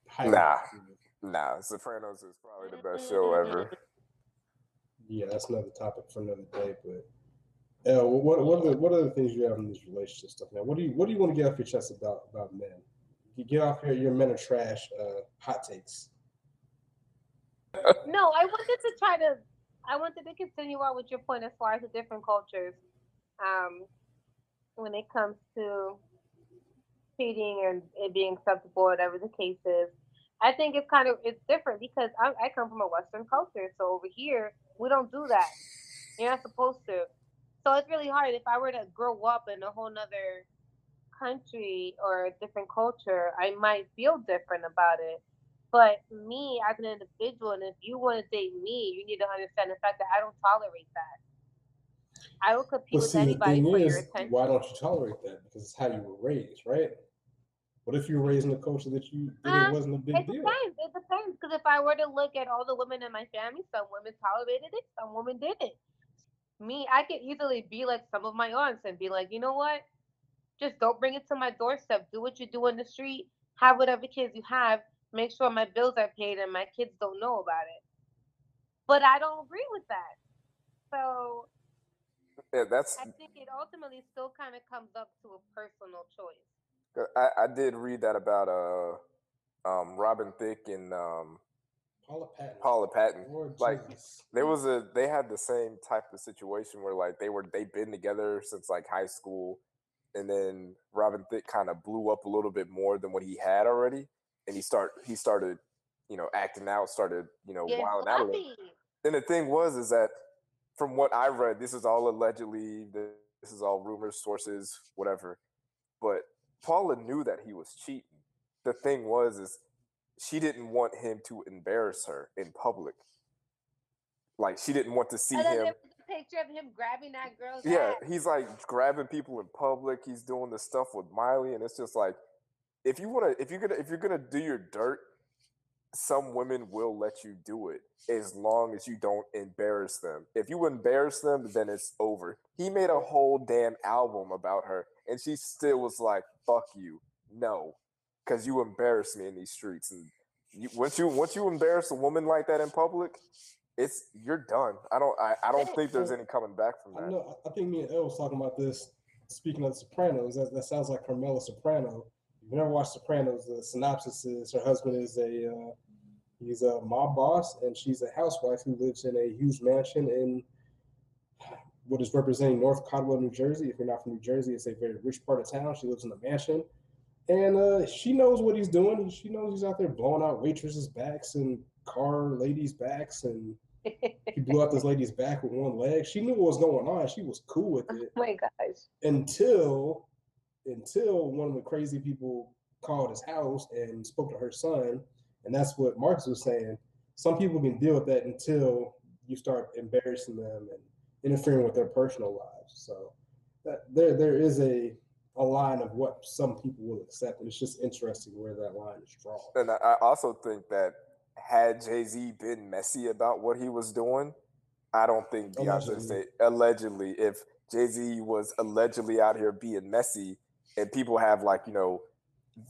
highly Nah. Nah, Sopranos is probably the best show ever. Yeah, that's another topic for another day. But uh, what what are the what are the things you have in this relationship stuff, man? What do you what do you want to get off your chest about about men? You get off here, your men are trash. Uh, hot takes. No, I wanted to try to I wanted to continue on with your point as far as the different cultures, um, when it comes to cheating and it being acceptable, whatever the case is. I think it's kind of it's different because I, I come from a Western culture, so over here we don't do that. You're not supposed to. So it's really hard. If I were to grow up in a whole nother country or a different culture, I might feel different about it. But me as an individual, and if you want to date me, you need to understand the fact that I don't tolerate that. I will compete But with see, the anybody thing for your is, attention. why don't you tolerate that? Because it's how you were raised, right? What if you were raised in a culture that you that Uh, it wasn't a big It deal? depends. It depends. Because if I were to look at all the women in my family, some women tolerated it, some women didn't. Me, I could easily be like some of my aunts and be like, you know what? Just don't bring it to my doorstep. Do what you do in the street. Have whatever kids you have. Make sure my bills are paid and my kids don't know about it. But I don't agree with that. So Yeah, that's I think it ultimately still kind of comes up to a personal choice. I, I did read that about uh um Robin Thicke and um Paula Patton. Paula Patton. Lord like, Jesus. There was a they had the same type of situation where like they were they've been together since like high school, and then Robin Thicke kind of blew up a little bit more than what he had already, and he start he started you know acting out, started you know Yeah, wilding out And the thing was is that from what I read, this is all allegedly, this is all rumors, sources, whatever. But Paula knew that he was cheating. The thing was is she didn't want him to embarrass her in public. Like she didn't want to see him. there was a picture of him grabbing that girl's Yeah, ass. he's like grabbing people in public. He's doing this stuff with Miley, and it's just like, if you want to, if you're gonna, if you're gonna do your dirt, some women will let you do it as long as you don't embarrass them. If you embarrass them, then it's over. He made a whole damn album about her, and she still was like, "Fuck you, no," because you embarrass me in these streets. And you, once you once you embarrass a woman like that in public, it's you're done. I don't I, I don't think there's any coming back from I that. know. I think me and El was talking about this. Speaking of The Sopranos, that, that sounds like Carmela Soprano. If you never watched Sopranos, the synopsis is her husband is a uh, he's a mob boss, and she's a housewife who lives in a huge mansion in what is representing North Caldwell, New Jersey. If you're not from New Jersey, it's a very rich part of town. She lives in a mansion, and uh, she knows what he's doing. She knows he's out there blowing out waitresses' backs and car ladies' backs and he blew out this lady's back with one leg. She knew what was going on. She was cool with it Oh my gosh. until until one of the crazy people called his house and spoke to her son. And that's what Marcus was saying. Some people can deal with that until you start embarrassing them and interfering with their personal lives. So that there there is a a line of what some people will accept. And it's just interesting where that line is drawn. And I also think that had Jay Z been messy about what he was doing, I don't think Beyonce Allegedly. say allegedly if Jay Z was allegedly out here being messy and people have like you know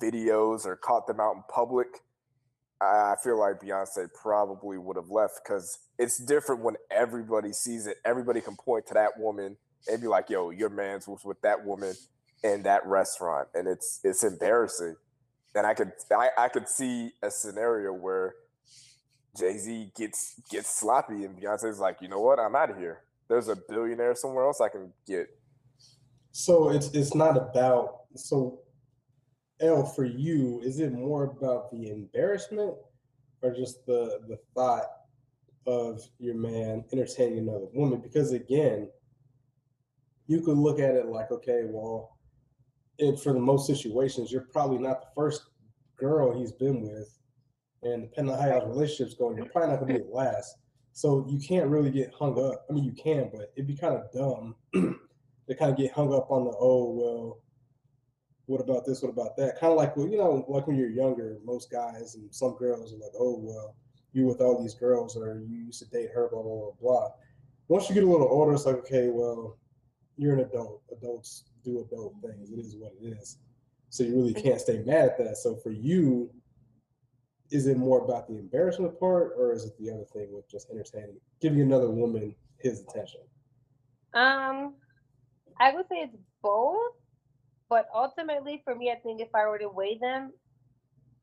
videos or caught them out in public, I feel like Beyonce probably would have left because it's different when everybody sees it. Everybody can point to that woman and be like, "Yo, your man's was with that woman in that restaurant," and it's it's embarrassing. And I could I, I could see a scenario where Jay Z gets gets sloppy and Beyonce's like, you know what, I'm out of here. There's a billionaire somewhere else I can get. So it's it's not about so L for you, is it more about the embarrassment or just the the thought of your man entertaining another woman? Because again, you could look at it like, okay, well, for the most situations, you're probably not the first girl he's been with. And depending on how y'all's relationship's going, you're probably not gonna be the last. So you can't really get hung up. I mean, you can, but it'd be kind of dumb to kind of get hung up on the oh well what about this? What about that? Kind of like well you know like when you're younger most guys and some girls are like oh well you with all these girls or you used to date her blah blah blah blah. Once you get a little older it's like okay well you're an adult. Adults do adult things. It is what it is. So you really can't stay mad at that. So for you is it more about the embarrassment part or is it the other thing with just entertaining giving another woman his attention? Um, I would say it's both, but ultimately for me, I think if I were to weigh them,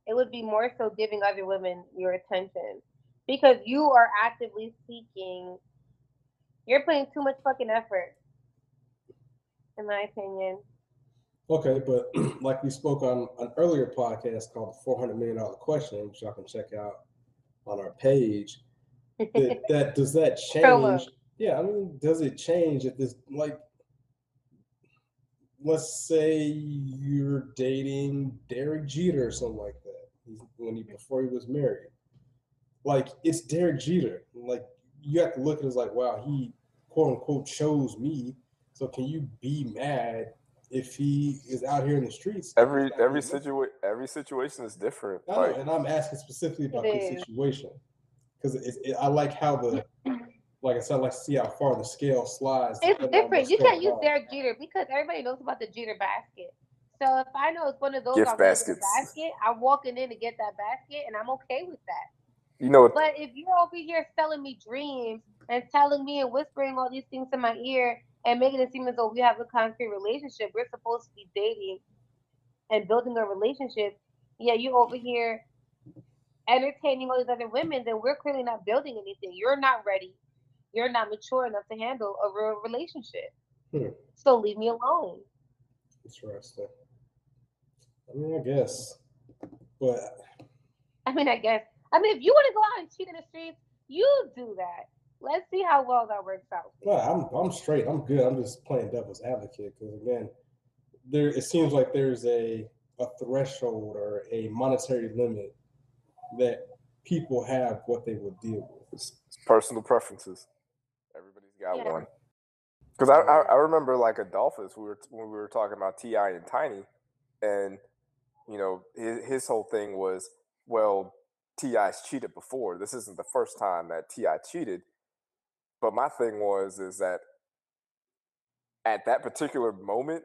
it would be more so giving other women your attention because you are actively seeking You're putting too much fucking effort, in my opinion. Okay, but like we spoke on an earlier podcast called the Four Hundred Million Dollar Question, which y'all can check out on our page. That, that does that change? Yeah, I mean, does it change if this like? Let's say you're dating Derek Jeter or something like that. He's, when he before he was married, like it's Derek Jeter. Like you have to look at it as like, wow, he quote unquote chose me. So can you be mad if he is out here in the streets? Every every being listened situa- every situation is different. I know, Like and I'm asking specifically about It this situation because it, it, I like how the, like I said, I like to see how far the scale slides. It's different. You can't use on. Derek Jeter because everybody knows about the Jeter basket. So if I know it's one of those Gift I'm gonna get a baskets. basket, I'm walking in to get that basket, and I'm okay with that. you know, what- But if you're over here selling me dreams and telling me and whispering all these things in my ear and making it seem as though we have a concrete relationship, we're supposed to be dating and building a relationship. Yeah, you over here entertaining all these other women, then we're clearly not building anything. You're not ready. You're not mature enough to handle a real relationship. Hmm. So leave me alone. Interesting. I mean, I guess, but I mean, I guess. I mean, if you want to go out and cheat in the streets, you do that. Let's see how well that works out. no, I'm I'm straight. I'm good. I'm just playing devil's advocate because again, there it seems like there's a a threshold or a monetary limit that people have what they will deal with. it's, it's personal preferences. Got Yeah. one. Because I, I I remember like Adolphus, we were when we were talking about T.I. and Tiny, and you know his his whole thing was well T.I.'s cheated before. This isn't the first time that T.I. cheated. But my thing was is that at that particular moment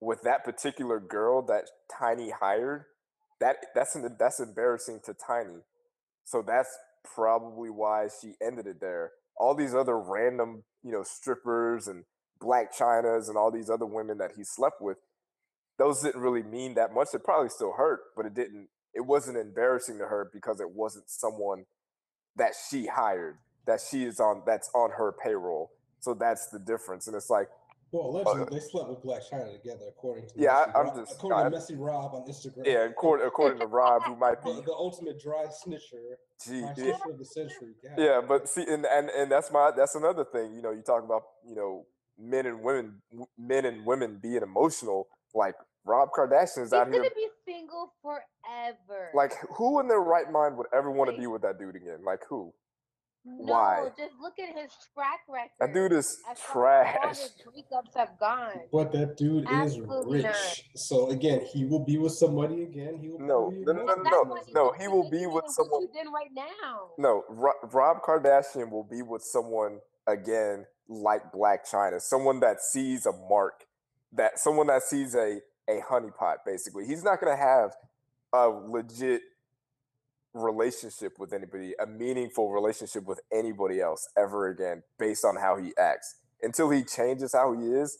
with that particular girl that Tiny hired, that that's an, that's embarrassing to Tiny. So that's probably why she ended it there. All these other random, you know, strippers and Blac Chynas and all these other women that he slept with, those didn't really mean that much. It probably still hurt, but it didn't. It wasn't embarrassing to her because it wasn't someone that she hired, that she is on, that's on her payroll. So that's the difference. And it's like, Well, allegedly, they slept with Blac Chyna together, according to Uh, Yeah, I- Messy I'm Rob- just- according I- to Messy Rob on Instagram. yeah, according, according to Rob, who might be, the, the ultimate dry snitcher, gee, dry yeah, snitcher of the century. God. yeah, but see, and, and and that's my that's another thing. You know, you talk about you know men and women, men and women being emotional. Like Rob Kardashian is He's out gonna here. be single forever. Like, who in their right mind would ever want to be with that dude again? Like, who? No, why? just look at his track record. That dude is as far as All trash. his breakups have gone. But that dude Absolutely is not. rich. So again, he will be with somebody again. He will No, probably no, no, emotional no, with somebody. no, he will be with someone- What you doing right now? No, Rob Kardashian will be with someone again like Blac Chyna, someone that sees a mark, that someone that sees a a honeypot. Basically, he's not going to have a legit relationship with anybody, a meaningful relationship with anybody else ever again, based on how he acts. Until he changes how he is,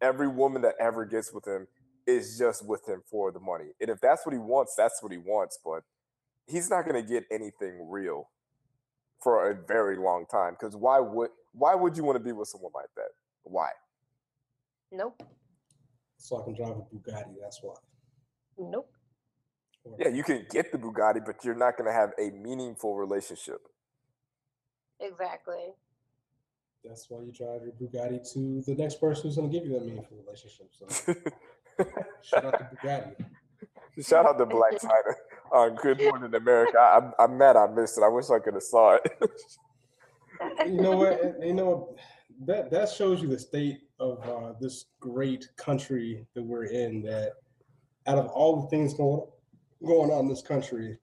every woman that ever gets with him is just with him for the money. And if that's what he wants, that's what he wants. But he's not going to get anything real for a very long time. Because why would why would you want to be with someone like that? Why? Nope. So I can drive a Bugatti. That's why. Nope. Or- Yeah, you can get the Bugatti, but you're not going to have a meaningful relationship. Exactly. That's why you drive your Bugatti to the next person who's going to give you that meaningful relationship. So shout out to Bugatti. Shout out to Blac Chyna on Good Morning America. I, I'm, I'm mad I missed it. I wish I could have saw it. you know what? You know that that shows you the state of uh, this great country that we're in. That out of all the things going going on in this country,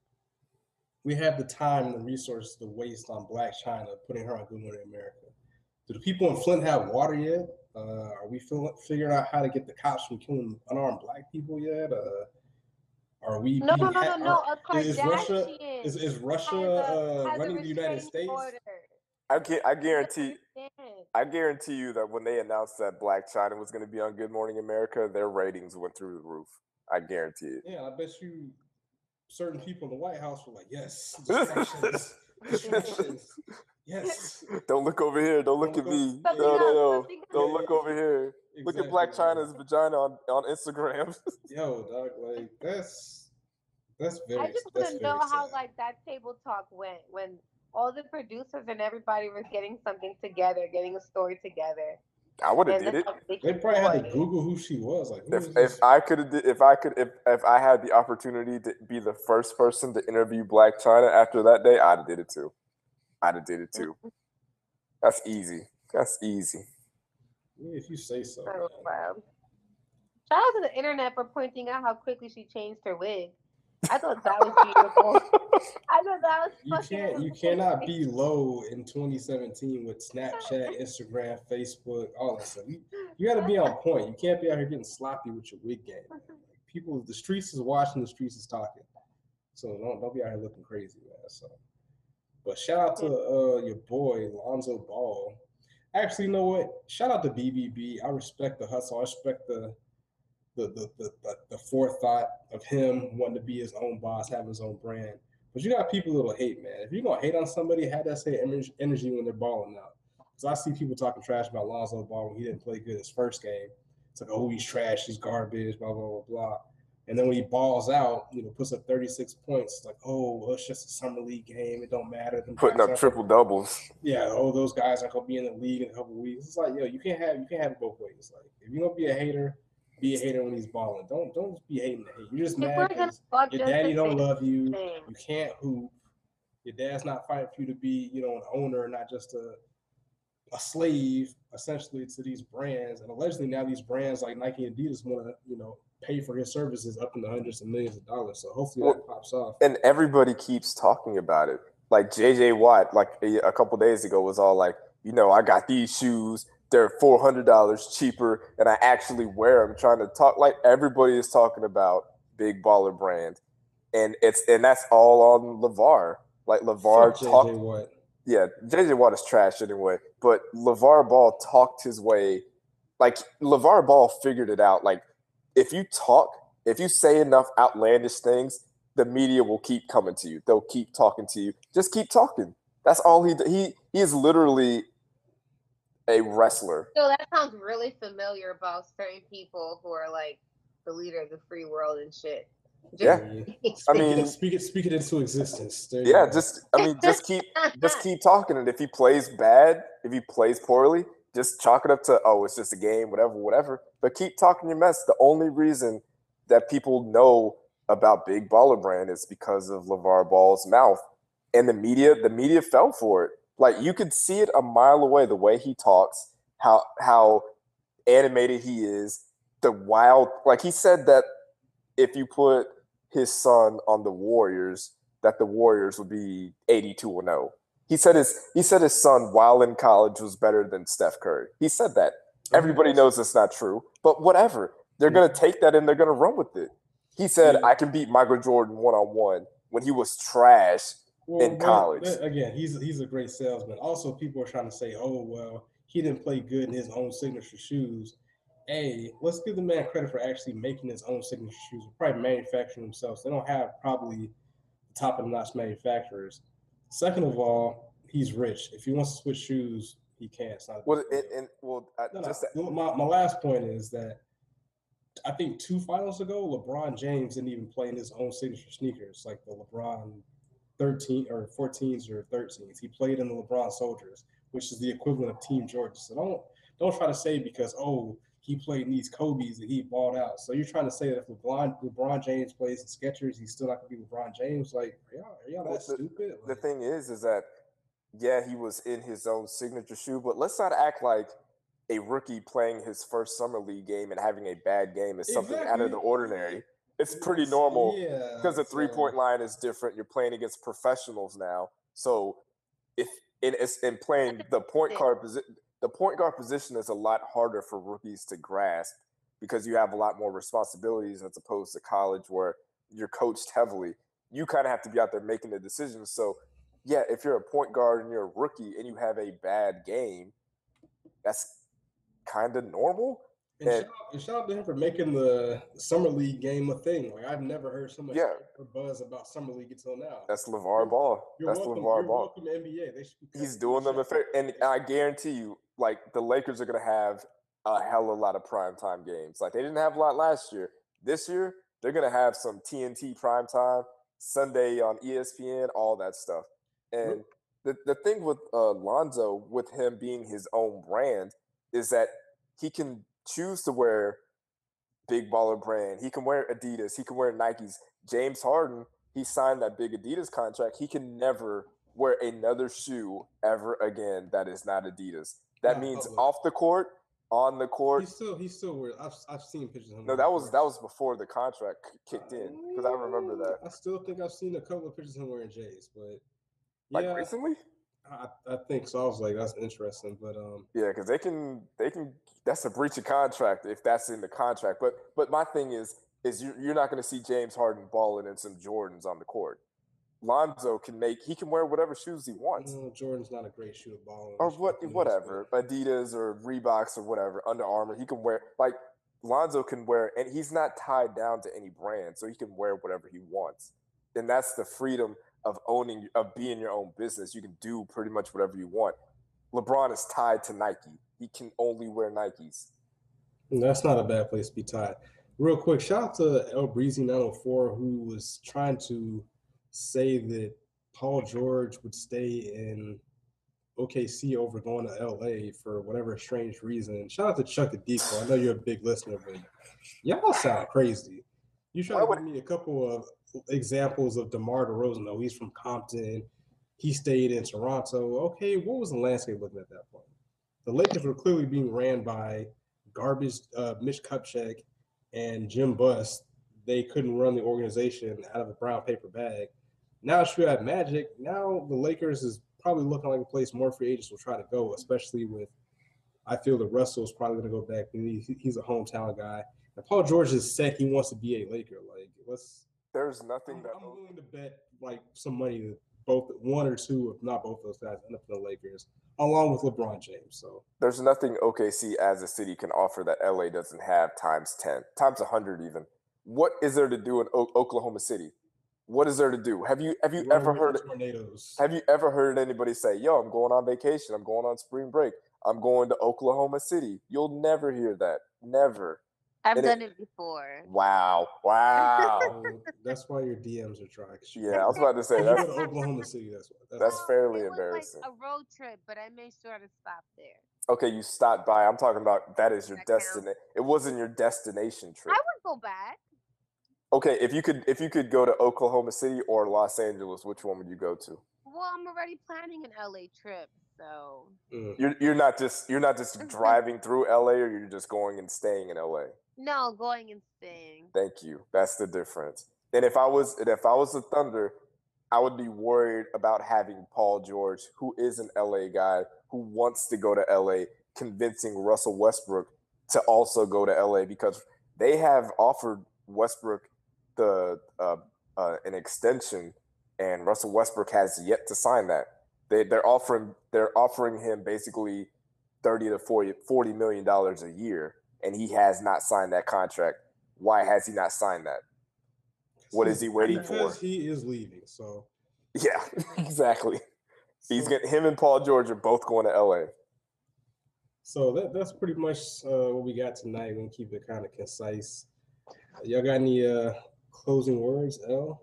we have the time and the resources to waste on Blac Chyna, putting her on Good Morning America. Do the people in Flint have water yet? Uh, are we feel, figuring out how to get the cops from killing unarmed Black people yet? Uh, are we? No, no, being no, no, no. are- A is Russia is, is Russia a- uh, running the United States? order. I, gu- I guarantee. I guarantee you that when they announced that Blac Chyna was going to be on Good Morning America, their ratings went through the roof. I guarantee it. Yeah, I bet you certain people in the White House were like, yes, distractions. Distractions. Yes. Don't look over here. Don't look at me. No, no, no. Don't look over here. Look at Blac Chyna's vagina on, on Instagram. Yo, dog, like that's that's very. I just that's want to very know how sad. like that table talk went when all the producers and everybody was getting something together, getting a story together. I would have did it. They probably had to Google who she was. Like, who If is if? I could have if I could if if I had the opportunity to be the first person to interview Blac Chyna after that day, I'd have did it too. I'd have did it too. Mm-hmm. That's easy. That's easy. Yeah, if you say so. Oh, wow. Shout out to the internet for pointing out how quickly she changed her wig. I thought that was beautiful. I thought that was You can't. You cannot be low in 2017 with Snapchat, Instagram, Facebook, all that stuff. You, you got to be on point. You can't be out here getting sloppy with your wig game. Like, people, the streets is watching. The streets is talking. So don't don't be out here looking crazy, man. So, but shout out to uh, your boy Lonzo Ball. Actually, you know what? Shout out to BBB. I respect the hustle. I respect the the the the, the, the forethought of him wanting to be his own boss, having his own brand. But you got people that'll hate, man. If you're gonna hate on somebody, have that same energy, when they're balling out. Because I see people talking trash about Lonzo Ball when he didn't play good his first game. It's like, oh, he's trash, he's garbage, blah blah blah blah. And then when he balls out, you know, puts up 36 points, it's like, oh, well, it's just a summer league game. It don't matter. Them Putting up triple doubles. yeah, oh, those guys are gonna be in the league in a couple weeks. It's like, yo, you can't have you can't have it both ways. Like, if you're gonna be a hater, be a hater when he's balling. Don't don't be hating the hate. You're just People mad are because your daddy don't same love you. thing. You can't hoop. Your dad's not fighting for you to be, you know, an owner, not just a a slave essentially to these brands. And allegedly now these brands like Nike and Adidas want to, you know, pay for his services up in the hundreds of millions of dollars. So hopefully that pops off. and everybody keeps talking about it. Like JJ Watt, like a, a couple days ago, was all like, you know, I got these shoes. They're four hundred dollars cheaper, and I actually wear them. Trying to talk like everybody is talking about Big Baller Brand, and it's and that's all on LeVar. Like LeVar talked yeah, JJ Watt is trash anyway. But LeVar Ball talked his way. Like LeVar Ball figured it out. Like if you talk, if you say enough outlandish things, the media will keep coming to you. They'll keep talking to you. Just keep talking. That's all he he he is literally a wrestler. So that sounds really familiar about certain people who are like the leader of the free world and shit. Just- Yeah. I mean- speak it, speak it into existence. There Yeah, just I mean, just keep just keep talking. And if he plays bad, if he plays poorly, just chalk it up to oh, it's just a game, whatever, whatever. But keep talking your mess. The only reason that people know about Big Baller Brand is because of LeVar Ball's mouth. And the media, the media fell for it. Like you could see it a mile away, the way he talks, how how animated he is, the wild like he said that if you put his son on the Warriors, that the Warriors would be 82 and 0. He said his he said his son while in college was better than Steph Curry. He said that. Oh, Everybody knows it's not true, but whatever. They're gonna hmm. take that and they're gonna run with it. He said, Yeah. "I can beat Michael Jordan one on one when he was trash." In but, college. uh, again, he's he's a great salesman. Also, people are trying to say, "Oh, well, he didn't play good in his own signature shoes." A, let's give the man credit for actually making his own signature shoes. Probably manufacturing themselves. They don't have probably top of the notch manufacturers. Second of all, he's rich. If he wants to switch shoes, he can. It's not Well, and, and well, I, No, no. just My, my last point is that I think two finals ago, LeBron James didn't even play in his own signature sneakers, like the LeBron 13 or 14s or 13s. He played in the LeBron Soldiers, which is the equivalent of Team Georgia. So don't don't try to say because oh he played in these Kobe's that he balled out. So you're trying to say that if LeBron LeBron James plays in Skechers, he's still not gonna be LeBron James? Like are y'all, are y'all Well, that stupid? the thing is, is that yeah, he was in his own signature shoe, but let's not act like a rookie playing his first summer league game and having a bad game is something out of the ordinary. It's pretty normal yeah, because the three point line is different. You're playing against professionals now, so if in it's in playing the point guard position, the point guard position is a lot harder for rookies to grasp because you have a lot more responsibilities as opposed to college where you're coached heavily. You kind of have to be out there making the decisions. So, yeah, if you're a point guard and you're a rookie and you have a bad game, that's kind of normal. And, And- shout, out, and shout out to him for making the summer league game a thing. Like I've never heard so much Yeah. buzz about summer league until now. That's LeVar Ball. you're That's welcome. LeVar Ball. welcome, NBA. They should He's doing them a and I guarantee you, like the Lakers are gonna have a hell of a lot of primetime games. Like they didn't have a lot last year. This year, they're gonna have some TNT primetime, Sunday on ESPN, all that stuff. And the, the thing with uh, Lonzo, with him being his own brand, is that he can choose to wear big baller brand. He can wear Adidas. He can wear Nikes. James Harden, he signed that big Adidas contract. He can never wear another shoe ever again that is not Adidas. That Not means public. off the court, on the court. He's still he's still weird. I've I've seen pictures of him. No, that was that was before the contract kicked in because I remember that. I still think I've seen a couple of pictures of him wearing J's, but Like yeah, recently? I, I think so. I was like, that's interesting, but um, Yeah, because they can they can that's a breach of contract if that's in the contract. But but my thing is is you you're not going to see James Harden balling in some Jordans on the court. Lonzo can make he can wear whatever shoes he wants. uh, Jordan's not a great shooter ball. or what whatever Adidas or Reeboks or whatever Under Armour. He can wear like Lonzo can wear, and he's not tied down to any brand, so he can wear whatever he wants. And that's the freedom of owning of being your own business. You can do pretty much whatever you want. LeBron is tied to Nike. He can only wear Nikes. That's not a bad place to be tied. Real quick, shout out to El Breezy 904 who was trying to say that Paul George would stay in OKC over going to LA for whatever strange reason. Shout out to Chuck Adiko. I know you're a big listener, but y'all sound crazy. You try to give me a couple of examples of DeMar DeRozan. though. he's from Compton. He stayed in Toronto. Okay, what was the landscape looking at that point? The Lakers were clearly being ran by garbage uh, Mitch Kupchak and Jim Buss. They couldn't run the organization out of a brown paper bag. Now it's you have Magic. Now the Lakers is probably looking like a place more free agents will try to go, especially with I feel that Russell is probably going to go back. He's a hometown guy. And Paul George has said he wants to be a Laker. Like, let's. There's nothing I'm, that I'm willing to bet like some money that both one or two, if not both those guys, end up in the Lakers, along with LeBron James. So there's nothing OKC as a city can offer that LA doesn't have times 10, times 100 even. What is there to do in o- Oklahoma City? What is there to do? Have you have you run ever heard tornadoes? have you ever heard anybody say, "Yo, I'm going on vacation. I'm going on spring break. I'm going to Oklahoma City." You'll never hear that. Never. I've And done it before. Wow. Wow. Oh, that's why your DMs are dry. 'cause you- yeah, I was about to say If you go that's Oklahoma City, that's what. That's, That's fairly it was embarrassing. like a road trip, but I made sure to stop there. okay. You stopped by. I'm talking about that is your destination. It wasn't your destination trip. I would go back. Okay, if you could if you could go to Oklahoma City or Los Angeles, which one would you go to? Well, I'm already planning an LA trip, so Mm. You're you're not just you're not just driving through LA or you're just going and staying in LA. no going and staying. Thank you. That's the difference. And if I was and if I was the Thunder, I would be worried about having Paul George, who is an LA guy who wants to go to LA, convincing Russell Westbrook to also go to LA because they have offered Westbrook the uh, uh, an extension, and Russell Westbrook has yet to sign that. They they're offering they're offering him basically thirty to 40, 40 million dollars a year, and he has not signed that contract. Why has he not signed that? What is he waiting because for? he is leaving. So Yeah, exactly. He's so- getting him and Paul George are both going to LA. So that that's pretty much uh, what we got tonight. We're gonna keep it kind of concise. Y'all got any uh, closing words, L?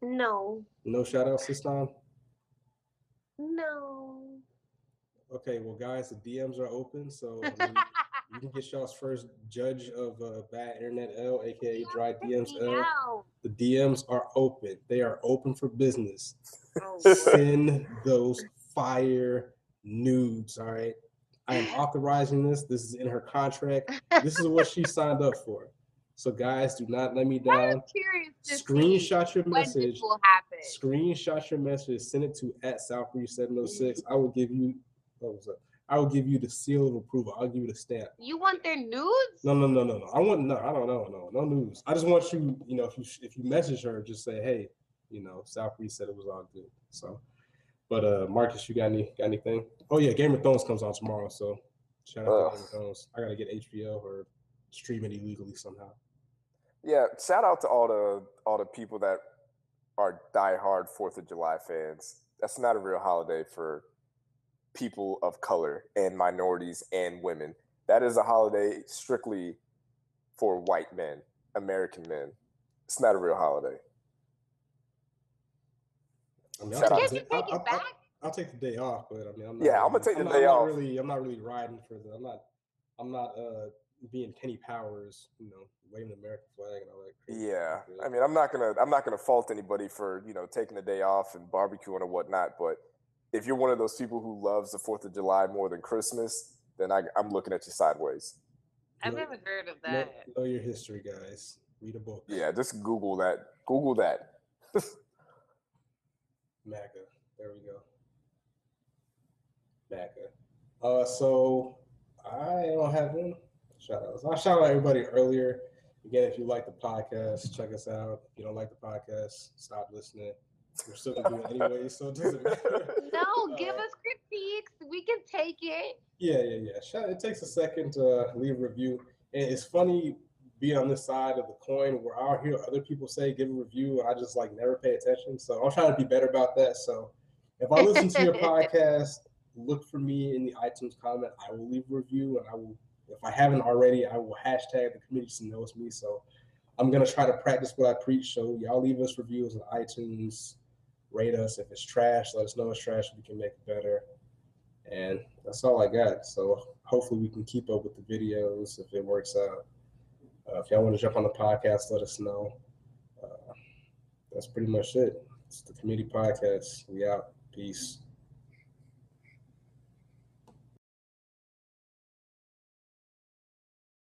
No, No shout outs this time? no. Okay, well guys, the DMs are open, so I mean, you can get y'all's first judge of uh, bad internet L, aka dry DMs L. The DMs are open. They are open for business. Oh, Send those fire nudes. All right. I am authorizing this. This is in her contract. This is what she signed up for. So guys, do not let me I'm down. curious to see Screenshot your when message. this will happen. Screenshot your message. Send it to at Southbreeze706. I will give you. What was that? I will give you the seal of approval. I'll give you the stamp. You want their nudes? No, no, no, no, no. I want no. I don't know. No, no news. I just want you. You know, if you if you message her, just say, hey, you know, South Breeze said it was all good. So, but uh, Marcus, you got any got anything? Oh yeah, Game of Thrones comes on tomorrow, so Shout out to Game of Thrones. I gotta get HBO or stream it illegally somehow. Yeah, shout out to all the all the people that are diehard Fourth of July fans. That's not a real holiday for people of color and minorities and women. That is a holiday strictly for white men, American men. It's not a real holiday. I mean, Shout I'll out Can't take, you the, take I'll, it I'll, back? I'll take the day off, but I mean, I'm not Yeah, I'm gonna take the not- day I'm off. Not really, I'm not really riding for the. I'm not. I'm not uh being Kenny Powers, you know, waving the American flag and all that. crazy Yeah, stuff, I mean, I'm not gonna I'm not gonna fault anybody for you know taking the day off and barbecuing or whatnot. But if you're one of those people who loves the Fourth of July more than Christmas, then I, I'm looking at you sideways. I've know- never heard of know, that. know your history, guys. Read a book. Yeah, just Google that. Google that. MAGA. There we go. MAGA. Uh, so I don't have one. Shout outs. I shout out everybody earlier. Again, if you like the podcast, check us out. If you don't like the podcast, stop listening. We're still gonna do it anyway, so it doesn't matter. No, give Uh, us critiques. We can take it. Yeah, yeah, yeah. Shout, it takes a second to leave a review. And it's funny being on this side of the coin where I'll hear other people say give a review and I just like never pay attention. So I'm trying to be better about that. So if I listen to your podcast, look for me in the iTunes comment. I will leave a review and I will if I haven't already, I will hashtag the Committee so knows me. So I'm gonna try to practice what I preach. So y'all leave us reviews on iTunes, rate us. If it's trash, let us know it's trash. We can make it better. And that's all I got. So hopefully we can keep up with the videos if it works out. Uh, if y'all want to jump on the podcast, let us know. Uh, that's pretty much it. It's the Committee podcast. We out. Peace.